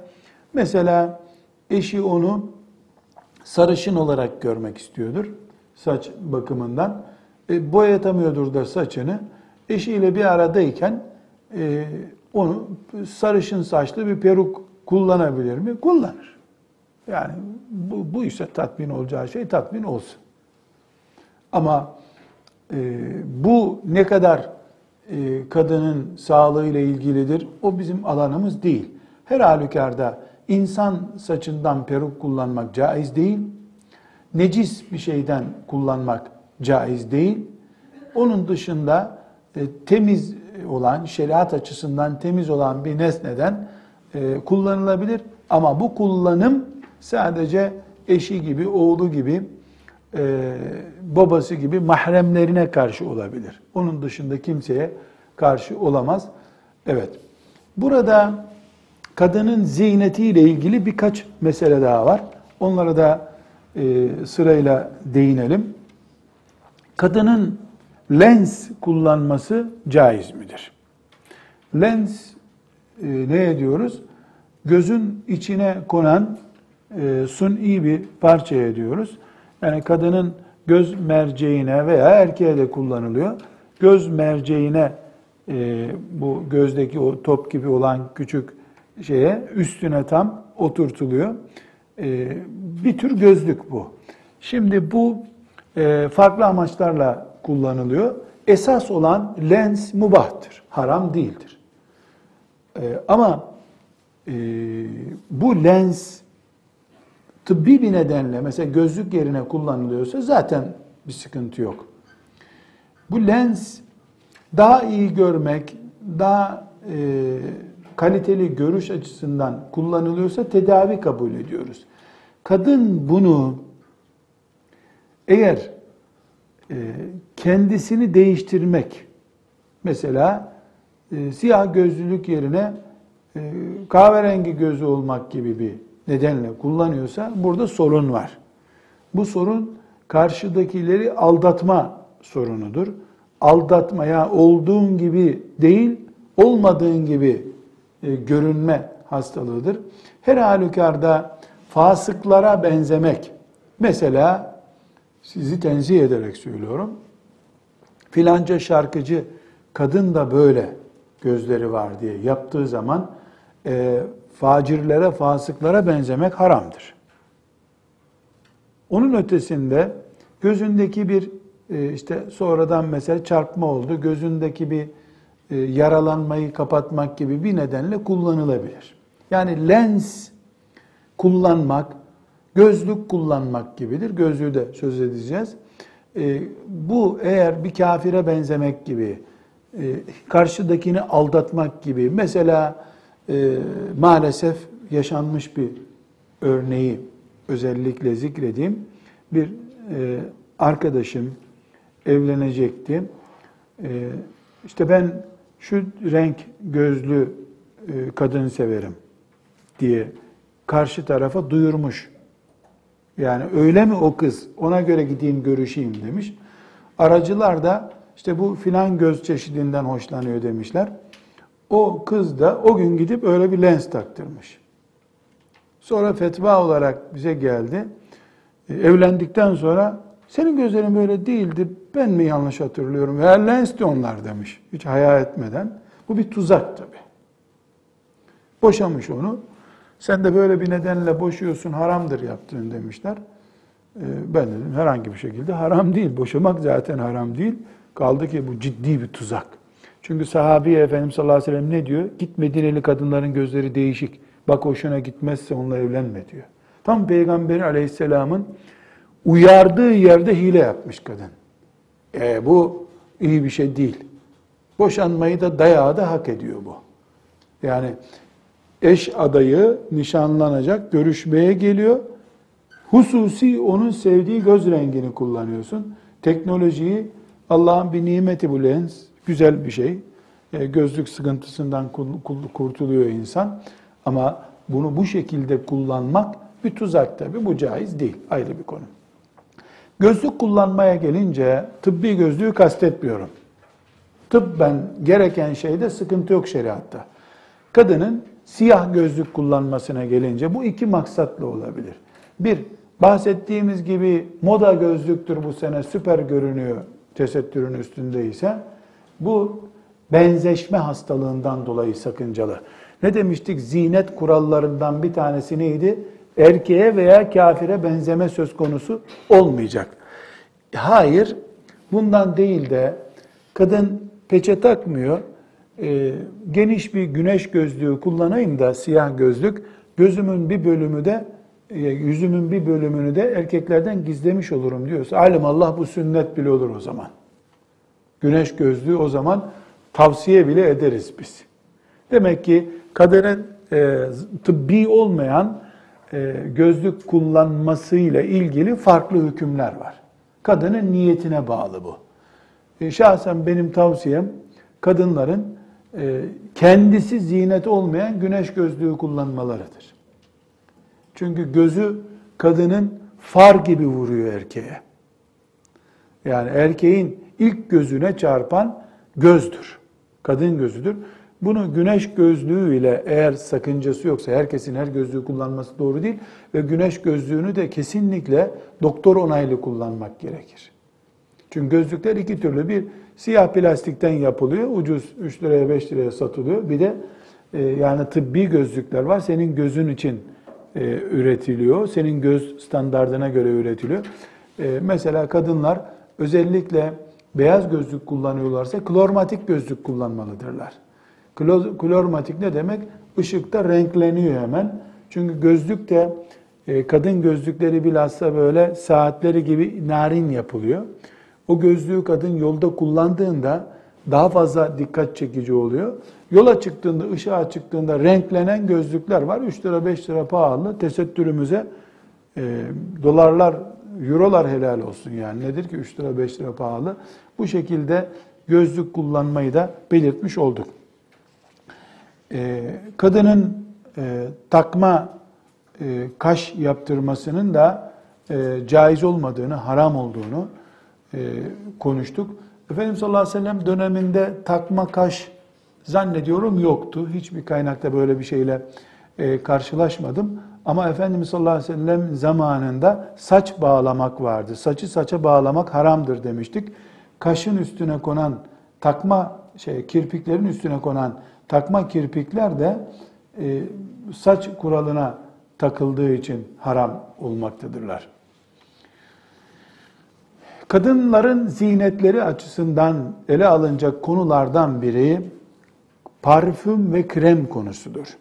mesela eşi onu sarışın olarak görmek istiyordur saç bakımından. E, boyatamıyordur da saçını. Eşiyle bir aradayken e, onu sarışın saçlı bir peruk kullanabilir mi? Kullanır. Yani bu, bu ise tatmin olacağı şey tatmin olsun. Ama e, bu ne kadar e, kadının sağlığıyla ilgilidir o bizim alanımız değil. Her halükarda insan saçından peruk kullanmak caiz değil. Necis bir şeyden kullanmak caiz değil. Onun dışında e, temiz olan, şeriat açısından temiz olan bir nesneden e, kullanılabilir. Ama bu kullanım sadece eşi gibi, oğlu gibi, e, babası gibi mahremlerine karşı olabilir. Onun dışında kimseye karşı olamaz. Evet. Burada kadının ziynetiyle ilgili birkaç mesele daha var. Onlara da e, sırayla değinelim. Kadının lens kullanması caiz midir? Lens e, ne ediyoruz? Gözün içine konan e, suni bir parçaya diyoruz. Yani kadının göz merceğine veya erkeğe de kullanılıyor. Göz merceğine e, bu gözdeki o top gibi olan küçük şeye üstüne tam oturtuluyor. E, bir tür gözlük bu. Şimdi bu e, farklı amaçlarla kullanılıyor. Esas olan lens mubahtır, haram değildir. E, ama e, bu lens tıbbi bir nedenle mesela gözlük yerine kullanılıyorsa zaten bir sıkıntı yok. Bu lens daha iyi görmek, daha e, kaliteli görüş açısından kullanılıyorsa tedavi kabul ediyoruz. Kadın bunu eğer e, kendisini değiştirmek, mesela e, siyah gözlülük yerine e, kahverengi gözü olmak gibi bir nedenle kullanıyorsa burada sorun var. Bu sorun karşıdakileri aldatma sorunudur. Aldatmaya olduğun gibi değil, olmadığın gibi e, görünme hastalığıdır. Her halükarda fasıklara benzemek, mesela sizi tenzih ederek söylüyorum, filanca şarkıcı kadın da böyle gözleri var diye yaptığı zaman e, facirlere, fasıklara benzemek haramdır. Onun ötesinde gözündeki bir e, işte sonradan mesela çarpma oldu, gözündeki bir yaralanmayı kapatmak gibi bir nedenle kullanılabilir. Yani lens kullanmak, gözlük kullanmak gibidir. Gözlüğü de söz edeceğiz. E, bu eğer bir kafire benzemek gibi, karşıdakini aldatmak gibi, mesela e, maalesef yaşanmış bir örneği özellikle zikredeyim. Bir e, arkadaşım evlenecekti. E, işte ben şu renk gözlü e, kadın severim diye karşı tarafa duyurmuş. Yani öyle mi o kız ona göre gideyim görüşeyim demiş. Aracılar da işte bu filan göz çeşidinden hoşlanıyor demişler. O kız da o gün gidip öyle bir lens taktırmış. Sonra fetva olarak bize geldi. E, evlendikten sonra senin gözlerin böyle değildi, ben mi yanlış hatırlıyorum? Veya onlar demiş, hiç hayal etmeden. Bu bir tuzak tabi. Boşamış onu. Sen de böyle bir nedenle boşuyorsun, haramdır yaptığın demişler. E, ben dedim herhangi bir şekilde haram değil. Boşamak zaten haram değil. Kaldı ki bu ciddi bir tuzak. Çünkü sahabi Efendimiz sallallahu aleyhi ve sellem ne diyor? Git Medineli kadınların gözleri değişik. Bak hoşuna gitmezse onunla evlenme diyor. Tam Peygamber aleyhisselamın uyardığı yerde hile yapmış kadın. E, bu iyi bir şey değil. Boşanmayı da dayağı da hak ediyor bu. Yani eş adayı nişanlanacak, görüşmeye geliyor. Hususi onun sevdiği göz rengini kullanıyorsun. Teknolojiyi Allah'ın bir nimeti bu lens güzel bir şey. E, gözlük sıkıntısından kurtuluyor insan. Ama bunu bu şekilde kullanmak bir tuzak tabi. Bu caiz değil. Ayrı bir konu. Gözlük kullanmaya gelince tıbbi gözlüğü kastetmiyorum. Tıbben gereken şeyde sıkıntı yok şeriatta. Kadının siyah gözlük kullanmasına gelince bu iki maksatlı olabilir. Bir, bahsettiğimiz gibi moda gözlüktür bu sene süper görünüyor tesettürün üstündeyse bu benzeşme hastalığından dolayı sakıncalı. Ne demiştik? Zinet kurallarından bir tanesi neydi? Erkeğe veya kafire benzeme söz konusu olmayacak. Hayır, bundan değil de kadın peçe takmıyor, e, geniş bir güneş gözlüğü kullanayım da siyah gözlük, gözümün bir bölümü de e, yüzümün bir bölümünü de erkeklerden gizlemiş olurum diyorsa alim Allah bu sünnet bile olur o zaman. Güneş gözlüğü o zaman tavsiye bile ederiz biz. Demek ki kadının e, tıbbi olmayan gözlük kullanmasıyla ilgili farklı hükümler var. Kadının niyetine bağlı bu. E, şahsen benim tavsiyem kadınların e, kendisi zinet olmayan güneş gözlüğü kullanmalarıdır. Çünkü gözü kadının far gibi vuruyor erkeğe. Yani erkeğin ilk gözüne çarpan gözdür. Kadın gözüdür. Bunu güneş gözlüğü ile eğer sakıncası yoksa herkesin her gözlüğü kullanması doğru değil ve güneş gözlüğünü de kesinlikle doktor onaylı kullanmak gerekir. Çünkü gözlükler iki türlü. Bir siyah plastikten yapılıyor. Ucuz 3 liraya 5 liraya satılıyor. Bir de e, yani tıbbi gözlükler var. Senin gözün için e, üretiliyor. Senin göz standardına göre üretiliyor. E, mesela kadınlar özellikle beyaz gözlük kullanıyorlarsa klormatik gözlük kullanmalıdırlar. Klormatik ne demek? Işıkta renkleniyor hemen. Çünkü gözlük de e, kadın gözlükleri bilhassa böyle saatleri gibi narin yapılıyor. O gözlüğü kadın yolda kullandığında daha fazla dikkat çekici oluyor. Yola çıktığında, ışığa çıktığında renklenen gözlükler var. 3 lira 5 lira pahalı. Tesettürümüze e, dolarlar, eurolar helal olsun yani. Nedir ki 3 lira 5 lira pahalı. Bu şekilde gözlük kullanmayı da belirtmiş olduk. E, kadının e, takma e, kaş yaptırmasının da e, caiz olmadığını, haram olduğunu e, konuştuk. Efendimiz sallallahu aleyhi ve sellem döneminde takma kaş zannediyorum yoktu. Hiçbir kaynakta böyle bir şeyle e, karşılaşmadım. Ama Efendimiz sallallahu aleyhi ve sellem zamanında saç bağlamak vardı. Saçı saça bağlamak haramdır demiştik. Kaşın üstüne konan takma şey kirpiklerin üstüne konan takma kirpikler de e, saç kuralına takıldığı için haram olmaktadırlar. Kadınların zinetleri açısından ele alınacak konulardan biri parfüm ve krem konusudur.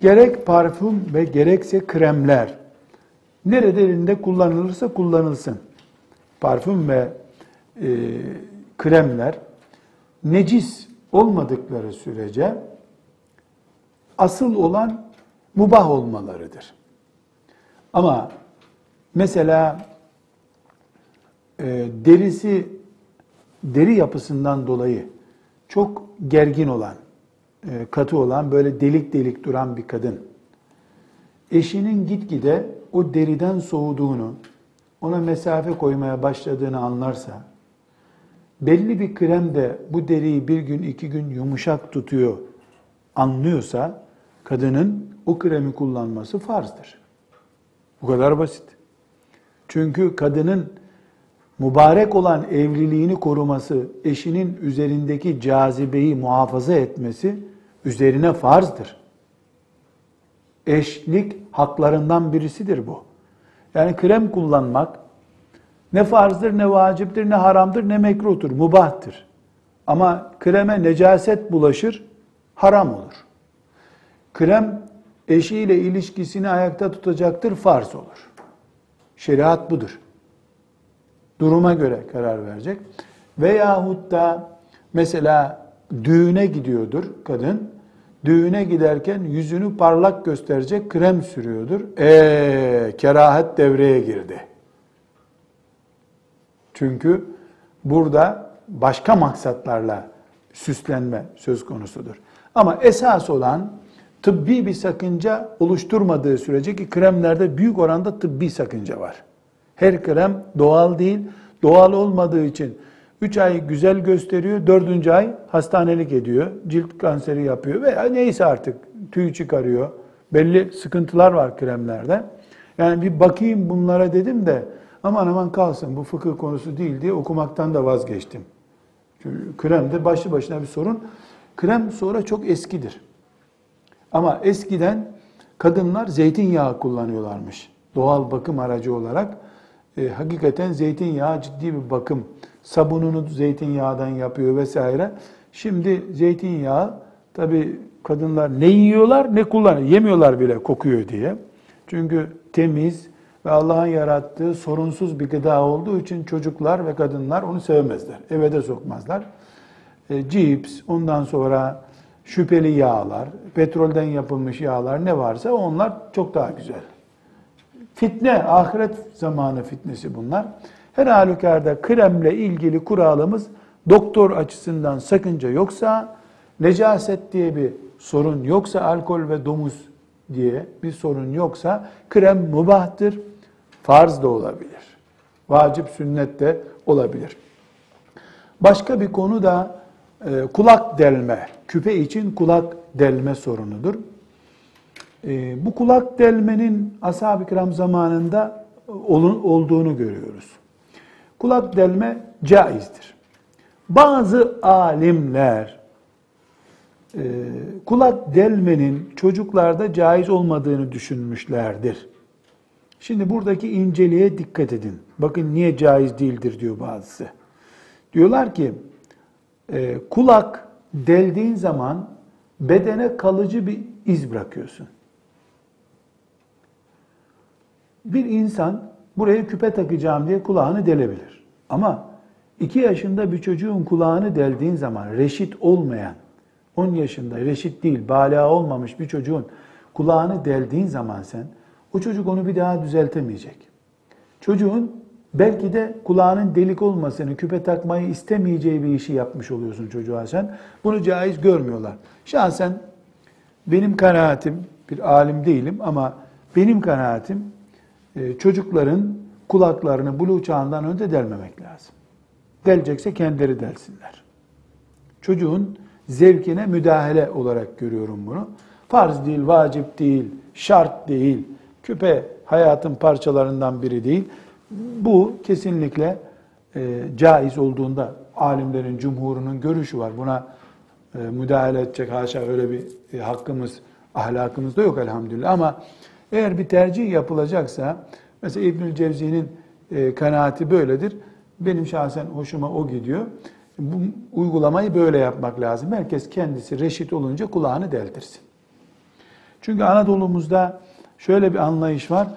Gerek parfüm ve gerekse kremler nerelerinde kullanılırsa kullanılsın. Parfüm ve e, kremler necis olmadıkları sürece asıl olan mubah olmalarıdır. Ama mesela e, derisi deri yapısından dolayı çok gergin olan, e, katı olan, böyle delik delik duran bir kadın eşinin gitgide o deriden soğuduğunu, ona mesafe koymaya başladığını anlarsa, belli bir krem de bu deriyi bir gün iki gün yumuşak tutuyor anlıyorsa, kadının o kremi kullanması farzdır. Bu kadar basit. Çünkü kadının mübarek olan evliliğini koruması, eşinin üzerindeki cazibeyi muhafaza etmesi üzerine farzdır. Eşlik haklarından birisidir bu. Yani krem kullanmak ne farzdır, ne vaciptir, ne haramdır, ne mekruhtur, mubahtır. Ama kreme necaset bulaşır, haram olur. Krem eşiyle ilişkisini ayakta tutacaktır, farz olur. Şeriat budur duruma göre karar verecek. Veyahut da mesela düğüne gidiyordur kadın. Düğüne giderken yüzünü parlak gösterecek krem sürüyordur. Eee kerahat devreye girdi. Çünkü burada başka maksatlarla süslenme söz konusudur. Ama esas olan tıbbi bir sakınca oluşturmadığı sürece ki kremlerde büyük oranda tıbbi sakınca var. Her krem doğal değil. Doğal olmadığı için 3 ay güzel gösteriyor, 4. ay hastanelik ediyor, cilt kanseri yapıyor veya neyse artık tüy çıkarıyor. Belli sıkıntılar var kremlerde. Yani bir bakayım bunlara dedim de aman aman kalsın bu fıkıh konusu değil diye okumaktan da vazgeçtim. Çünkü krem de başlı başına bir sorun. Krem sonra çok eskidir. Ama eskiden kadınlar zeytinyağı kullanıyorlarmış. Doğal bakım aracı olarak. E, hakikaten zeytinyağı ciddi bir bakım. Sabununu zeytinyağından yapıyor vesaire. Şimdi zeytinyağı tabi kadınlar ne yiyorlar ne kullanıyor. Yemiyorlar bile kokuyor diye. Çünkü temiz ve Allah'ın yarattığı sorunsuz bir gıda olduğu için çocuklar ve kadınlar onu sevmezler. Eve de sokmazlar. E, cips, ondan sonra şüpheli yağlar, petrolden yapılmış yağlar ne varsa onlar çok daha güzel. Fitne, ahiret zamanı fitnesi bunlar. Her halükarda kremle ilgili kuralımız doktor açısından sakınca yoksa, necaset diye bir sorun yoksa, alkol ve domuz diye bir sorun yoksa krem mubahtır, farz da olabilir. Vacip sünnet de olabilir. Başka bir konu da e, kulak delme, küpe için kulak delme sorunudur. E, bu kulak delmenin ashab-ı kiram zamanında olduğunu görüyoruz. Kulak delme caizdir. Bazı alimler e, kulak delmenin çocuklarda caiz olmadığını düşünmüşlerdir. Şimdi buradaki inceliğe dikkat edin. Bakın niye caiz değildir diyor bazısı. Diyorlar ki e, kulak deldiğin zaman bedene kalıcı bir iz bırakıyorsun. Bir insan buraya küpe takacağım diye kulağını delebilir. Ama iki yaşında bir çocuğun kulağını deldiğin zaman reşit olmayan, 10 yaşında reşit değil, bala olmamış bir çocuğun kulağını deldiğin zaman sen, o çocuk onu bir daha düzeltemeyecek. Çocuğun belki de kulağının delik olmasını, küpe takmayı istemeyeceği bir işi yapmış oluyorsun çocuğa sen. Bunu caiz görmüyorlar. Şahsen benim kanaatim, bir alim değilim ama benim kanaatim e, çocukların kulaklarını buluğ çağından önce delmemek lazım. Delecekse kendileri delsinler. Çocuğun zevkine müdahale olarak görüyorum bunu. Farz değil, vacip değil, şart değil, küpe hayatın parçalarından biri değil. Bu kesinlikle e, caiz olduğunda alimlerin, cumhurunun görüşü var. Buna e, müdahale edecek haşa öyle bir e, hakkımız, ahlakımız da yok elhamdülillah. Ama eğer bir tercih yapılacaksa, mesela İbnül Cevzi'nin e, kanaati böyledir. Benim şahsen hoşuma o gidiyor. Bu uygulamayı böyle yapmak lazım. Herkes kendisi reşit olunca kulağını deldirsin. Çünkü Anadolu'muzda şöyle bir anlayış var.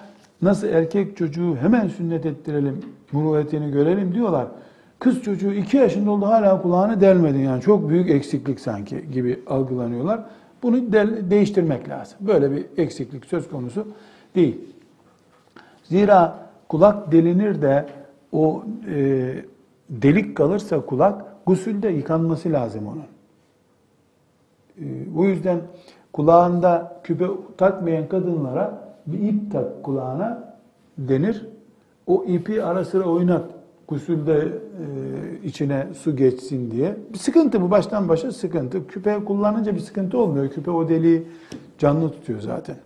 Nasıl erkek çocuğu hemen sünnet ettirelim, muruvvetini görelim diyorlar. Kız çocuğu iki yaşında oldu hala kulağını delmedin yani çok büyük eksiklik sanki gibi algılanıyorlar. Bunu de, değiştirmek lazım. Böyle bir eksiklik söz konusu değil. Zira kulak delinir de o e, delik kalırsa kulak gusülde yıkanması lazım onun. E, bu yüzden kulağında küpe takmayan kadınlara bir ip tak kulağına denir. O ipi ara sıra oynat. Gusülde e, içine su geçsin diye. Bir sıkıntı bu baştan başa sıkıntı. Küpe kullanınca bir sıkıntı olmuyor. Küpe o deliği canlı tutuyor zaten.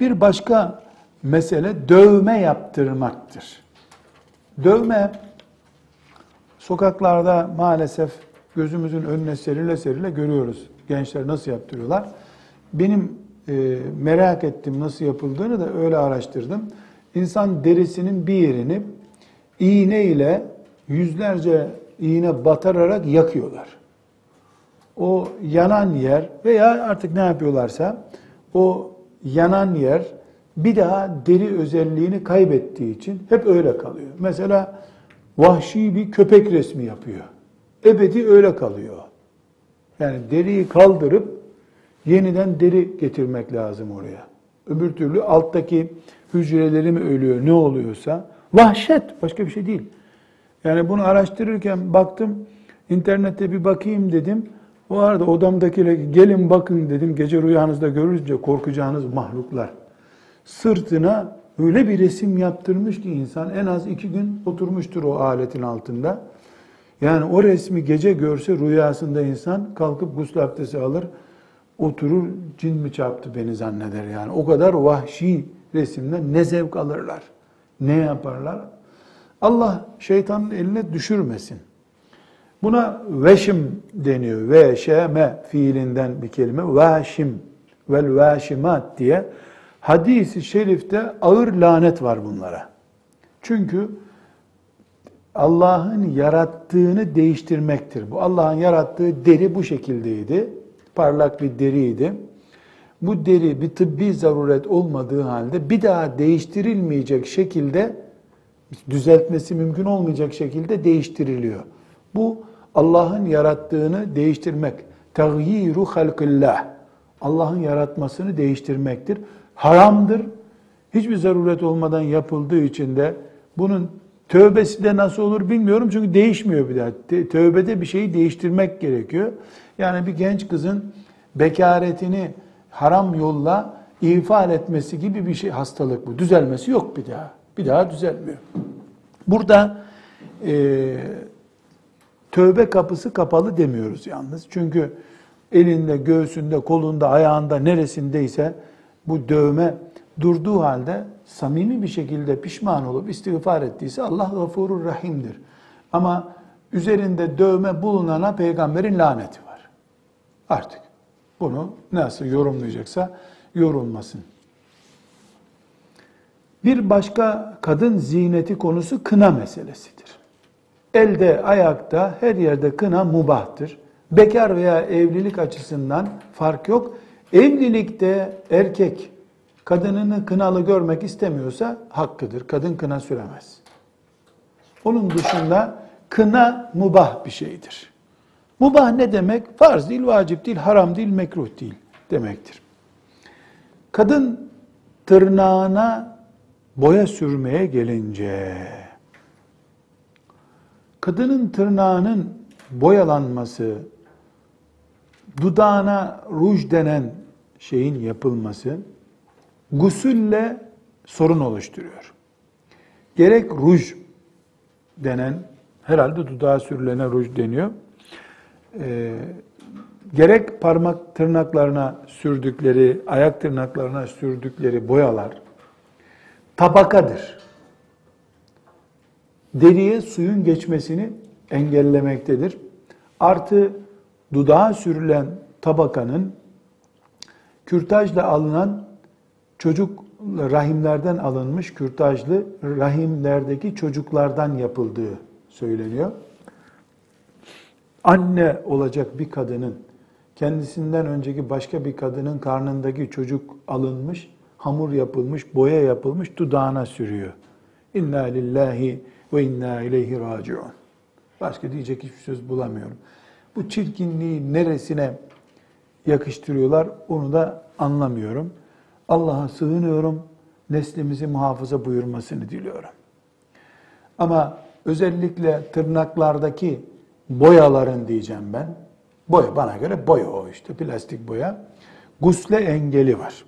Bir başka mesele dövme yaptırmaktır. Dövme sokaklarda maalesef gözümüzün önüne serile serile görüyoruz. Gençler nasıl yaptırıyorlar. Benim e, merak ettim nasıl yapıldığını da öyle araştırdım. İnsan derisinin bir yerini iğne ile yüzlerce iğne batararak yakıyorlar. O yanan yer veya artık ne yapıyorlarsa o yanan yer bir daha deri özelliğini kaybettiği için hep öyle kalıyor. Mesela vahşi bir köpek resmi yapıyor. Ebedi öyle kalıyor. Yani deriyi kaldırıp yeniden deri getirmek lazım oraya. Öbür türlü alttaki hücreleri mi ölüyor ne oluyorsa vahşet başka bir şey değil. Yani bunu araştırırken baktım internette bir bakayım dedim. O arada odamdakiler gelin bakın dedim gece rüyanızda görünce korkacağınız mahluklar. Sırtına öyle bir resim yaptırmış ki insan en az iki gün oturmuştur o aletin altında. Yani o resmi gece görse rüyasında insan kalkıp gusül abdesti alır, oturur cin mi çarptı beni zanneder yani. O kadar vahşi resimden ne zevk alırlar, ne yaparlar. Allah şeytanın eline düşürmesin. Buna veşim deniyor. Veşeme fiilinden bir kelime. Veşim vel veşimat diye hadisi şerifte ağır lanet var bunlara. Çünkü Allah'ın yarattığını değiştirmektir. Bu Allah'ın yarattığı deri bu şekildeydi. Parlak bir deriydi. Bu deri bir tıbbi zaruret olmadığı halde bir daha değiştirilmeyecek şekilde düzeltmesi mümkün olmayacak şekilde değiştiriliyor. Bu Allah'ın yarattığını değiştirmek. Tagyiru halkillah. Allah'ın yaratmasını değiştirmektir. Haramdır. Hiçbir zaruret olmadan yapıldığı için de bunun tövbesi de nasıl olur bilmiyorum çünkü değişmiyor bir daha. Tövbede bir şeyi değiştirmek gerekiyor. Yani bir genç kızın bekaretini haram yolla ifade etmesi gibi bir şey hastalık bu. Düzelmesi yok bir daha. Bir daha düzelmiyor. Burada e, tövbe kapısı kapalı demiyoruz yalnız. Çünkü elinde, göğsünde, kolunda, ayağında neresindeyse bu dövme durduğu halde samimi bir şekilde pişman olup istiğfar ettiyse Allah gafurur rahimdir. Ama üzerinde dövme bulunana peygamberin laneti var. Artık bunu nasıl yorumlayacaksa yorulmasın. Bir başka kadın ziyneti konusu kına meselesidir. Elde, ayakta, her yerde kına mubahtır. Bekar veya evlilik açısından fark yok. Evlilikte erkek kadınını kınalı görmek istemiyorsa hakkıdır. Kadın kına süremez. Onun dışında kına mubah bir şeydir. Mubah ne demek? Farz değil, vacip değil, haram değil, mekruh değil demektir. Kadın tırnağına boya sürmeye gelince kadının tırnağının boyalanması, dudağına ruj denen şeyin yapılması gusülle sorun oluşturuyor. Gerek ruj denen, herhalde dudağa sürülene ruj deniyor. Ee, gerek parmak tırnaklarına sürdükleri, ayak tırnaklarına sürdükleri boyalar tabakadır. Deriye suyun geçmesini engellemektedir. Artı dudağa sürülen tabakanın kürtajla alınan çocuk rahimlerden alınmış kürtajlı rahimlerdeki çocuklardan yapıldığı söyleniyor. Anne olacak bir kadının kendisinden önceki başka bir kadının karnındaki çocuk alınmış, hamur yapılmış, boya yapılmış dudağına sürüyor. İnna lillahi ve inna ileyhi raciun. Başka diyecek hiçbir söz bulamıyorum. Bu çirkinliği neresine yakıştırıyorlar onu da anlamıyorum. Allah'a sığınıyorum. Neslimizi muhafaza buyurmasını diliyorum. Ama özellikle tırnaklardaki boyaların diyeceğim ben. Boya bana göre boya o işte plastik boya. Gusle engeli var.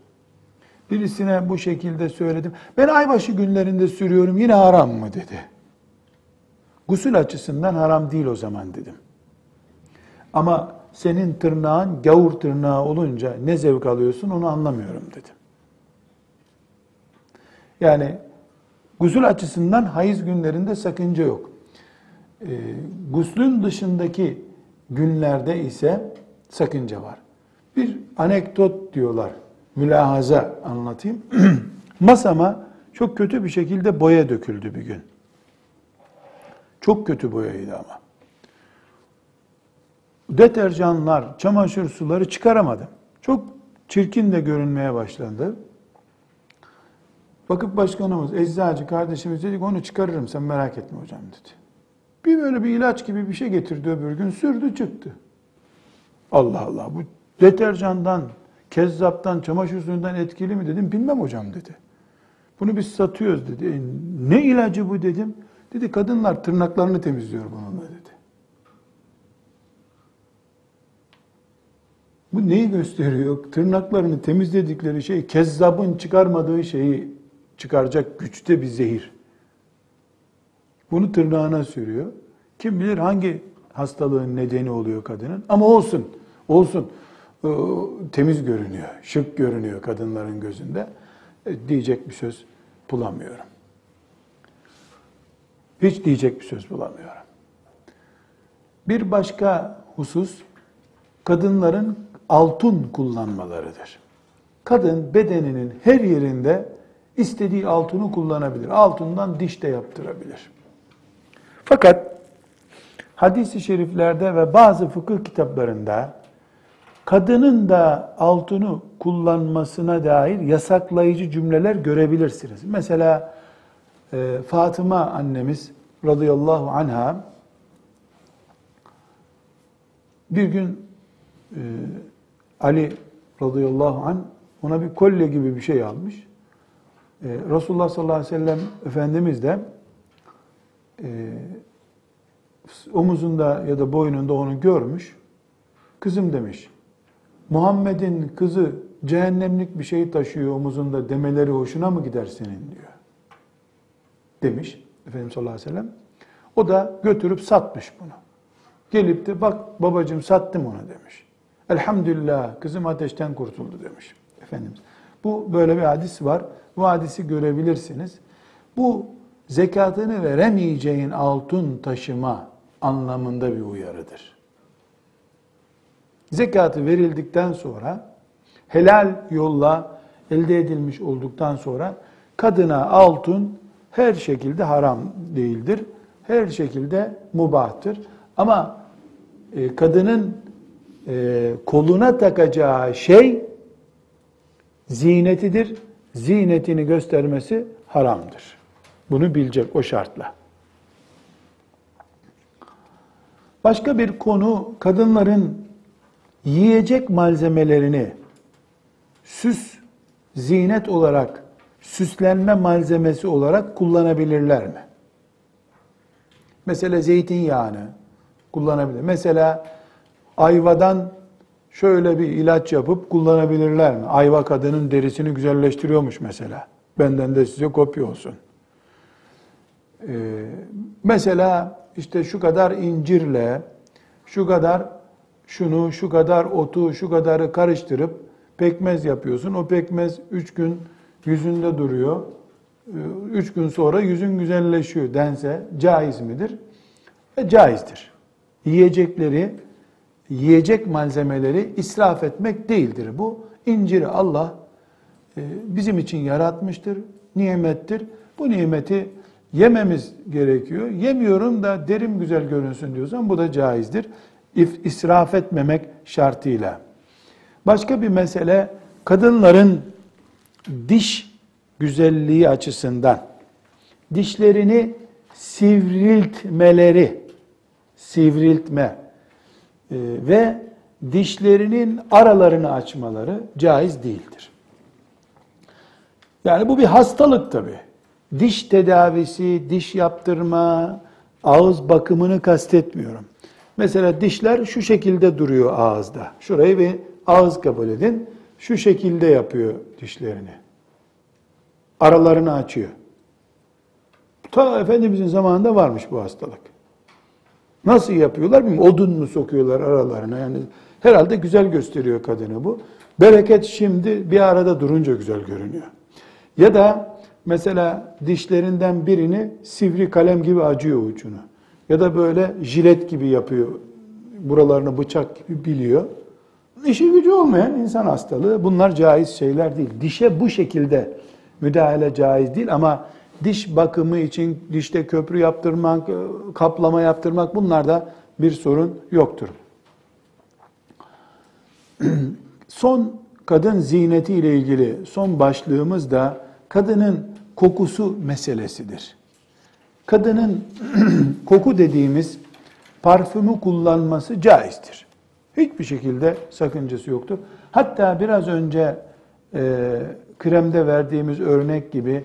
Birisine bu şekilde söyledim. Ben aybaşı günlerinde sürüyorum yine haram mı dedi. Gusül açısından haram değil o zaman dedim. Ama senin tırnağın gavur tırnağı olunca ne zevk alıyorsun onu anlamıyorum dedim. Yani gusül açısından hayız günlerinde sakınca yok. E, guslün dışındaki günlerde ise sakınca var. Bir anekdot diyorlar, mülahaza anlatayım. Masama çok kötü bir şekilde boya döküldü bir gün. Çok kötü boyaydı ama. Deterjanlar, çamaşır suları çıkaramadım. Çok çirkin de görünmeye başlandı. Vakıf başkanımız, eczacı kardeşimiz dedik onu çıkarırım sen merak etme hocam dedi. Bir böyle bir ilaç gibi bir şey getirdi öbür gün sürdü çıktı. Allah Allah bu deterjandan, kezzaptan, çamaşır suyundan etkili mi dedim bilmem hocam dedi. Bunu biz satıyoruz dedi. E, ne ilacı bu dedim. Dedi kadınlar tırnaklarını temizliyor bununla dedi. Bu neyi gösteriyor? Tırnaklarını temizledikleri şey kezzabın çıkarmadığı şeyi çıkaracak güçte bir zehir. Bunu tırnağına sürüyor. Kim bilir hangi hastalığın nedeni oluyor kadının. Ama olsun, olsun. Ee, temiz görünüyor, şık görünüyor kadınların gözünde. E, diyecek bir söz bulamıyorum. Hiç diyecek bir söz bulamıyorum. Bir başka husus, kadınların altın kullanmalarıdır. Kadın bedeninin her yerinde istediği altını kullanabilir. Altından diş de yaptırabilir. Fakat hadis-i şeriflerde ve bazı fıkıh kitaplarında kadının da altını kullanmasına dair yasaklayıcı cümleler görebilirsiniz. Mesela e, Fatıma annemiz radıyallahu anha bir gün e, Ali radıyallahu anh ona bir kolye gibi bir şey almış. E, Resulullah sallallahu aleyhi ve sellem Efendimiz de e, omuzunda ya da boynunda onu görmüş. Kızım demiş. Muhammed'in kızı cehennemlik bir şey taşıyor omuzunda demeleri hoşuna mı gider senin diyor. Demiş Efendimiz sallallahu aleyhi ve sellem. O da götürüp satmış bunu. Gelip de bak babacığım sattım ona demiş. Elhamdülillah kızım ateşten kurtuldu demiş Efendimiz. Bu böyle bir hadis var. Bu hadisi görebilirsiniz. Bu zekatını veremeyeceğin altın taşıma anlamında bir uyarıdır. Zekatı verildikten sonra helal yolla elde edilmiş olduktan sonra kadına altın her şekilde haram değildir. Her şekilde mubahtır. Ama e, kadının e, koluna takacağı şey zinetidir. Zinetini göstermesi haramdır. Bunu bilecek o şartla. Başka bir konu kadınların yiyecek malzemelerini süs, zinet olarak, süslenme malzemesi olarak kullanabilirler mi? Mesela zeytinyağını kullanabilir. Mesela ayvadan şöyle bir ilaç yapıp kullanabilirler mi? Ayva kadının derisini güzelleştiriyormuş mesela. Benden de size kopya olsun. Ee, mesela işte şu kadar incirle, şu kadar şunu, şu kadar otu, şu kadarı karıştırıp pekmez yapıyorsun. O pekmez üç gün yüzünde duruyor. Ee, üç gün sonra yüzün güzelleşiyor dense caiz midir? E, caizdir. Yiyecekleri, yiyecek malzemeleri israf etmek değildir bu. İnciri Allah e, bizim için yaratmıştır, nimettir. Bu nimeti yememiz gerekiyor. Yemiyorum da derim güzel görünsün diyorsan bu da caizdir. İsraf etmemek şartıyla. Başka bir mesele kadınların diş güzelliği açısından dişlerini sivriltmeleri, sivriltme ve dişlerinin aralarını açmaları caiz değildir. Yani bu bir hastalık tabi. Diş tedavisi, diş yaptırma, ağız bakımını kastetmiyorum. Mesela dişler şu şekilde duruyor ağızda. Şurayı bir ağız kabul edin. Şu şekilde yapıyor dişlerini. Aralarını açıyor. Ta Efendimizin zamanında varmış bu hastalık. Nasıl yapıyorlar bilmiyorum. Odun mu sokuyorlar aralarına? Yani herhalde güzel gösteriyor kadını bu. Bereket şimdi bir arada durunca güzel görünüyor. Ya da mesela dişlerinden birini sivri kalem gibi acıyor ucunu. Ya da böyle jilet gibi yapıyor. Buralarını bıçak gibi biliyor. İşi gücü olmayan insan hastalığı. Bunlar caiz şeyler değil. Dişe bu şekilde müdahale caiz değil ama diş bakımı için dişte köprü yaptırmak, kaplama yaptırmak bunlarda bir sorun yoktur. son kadın ziyneti ile ilgili son başlığımız da kadının kokusu meselesidir. Kadının koku dediğimiz parfümü kullanması caizdir. Hiçbir şekilde sakıncası yoktur. Hatta biraz önce e, kremde verdiğimiz örnek gibi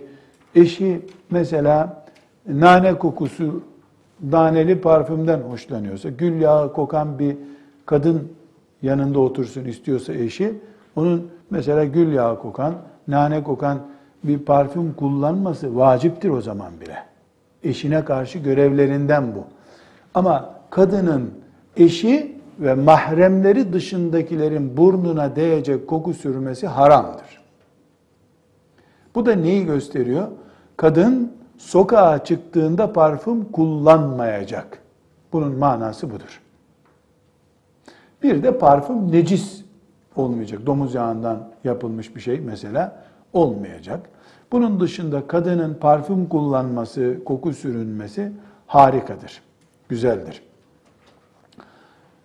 eşi mesela nane kokusu, naneli parfümden hoşlanıyorsa, gül yağı kokan bir kadın yanında otursun istiyorsa eşi, onun mesela gül yağı kokan, nane kokan bir parfüm kullanması vaciptir o zaman bile. Eşine karşı görevlerinden bu. Ama kadının eşi ve mahremleri dışındakilerin burnuna değecek koku sürmesi haramdır. Bu da neyi gösteriyor? Kadın sokağa çıktığında parfüm kullanmayacak. Bunun manası budur. Bir de parfüm necis olmayacak. Domuz yağından yapılmış bir şey mesela olmayacak. Bunun dışında kadının parfüm kullanması, koku sürünmesi harikadır, güzeldir.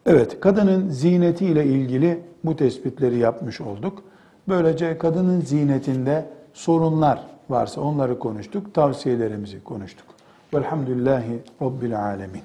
Evet, kadının zinetiyle ilgili bu tespitleri yapmış olduk. Böylece kadının zinetinde sorunlar varsa onları konuştuk, tavsiyelerimizi konuştuk. Velhamdülillahi Rabbil Alemin.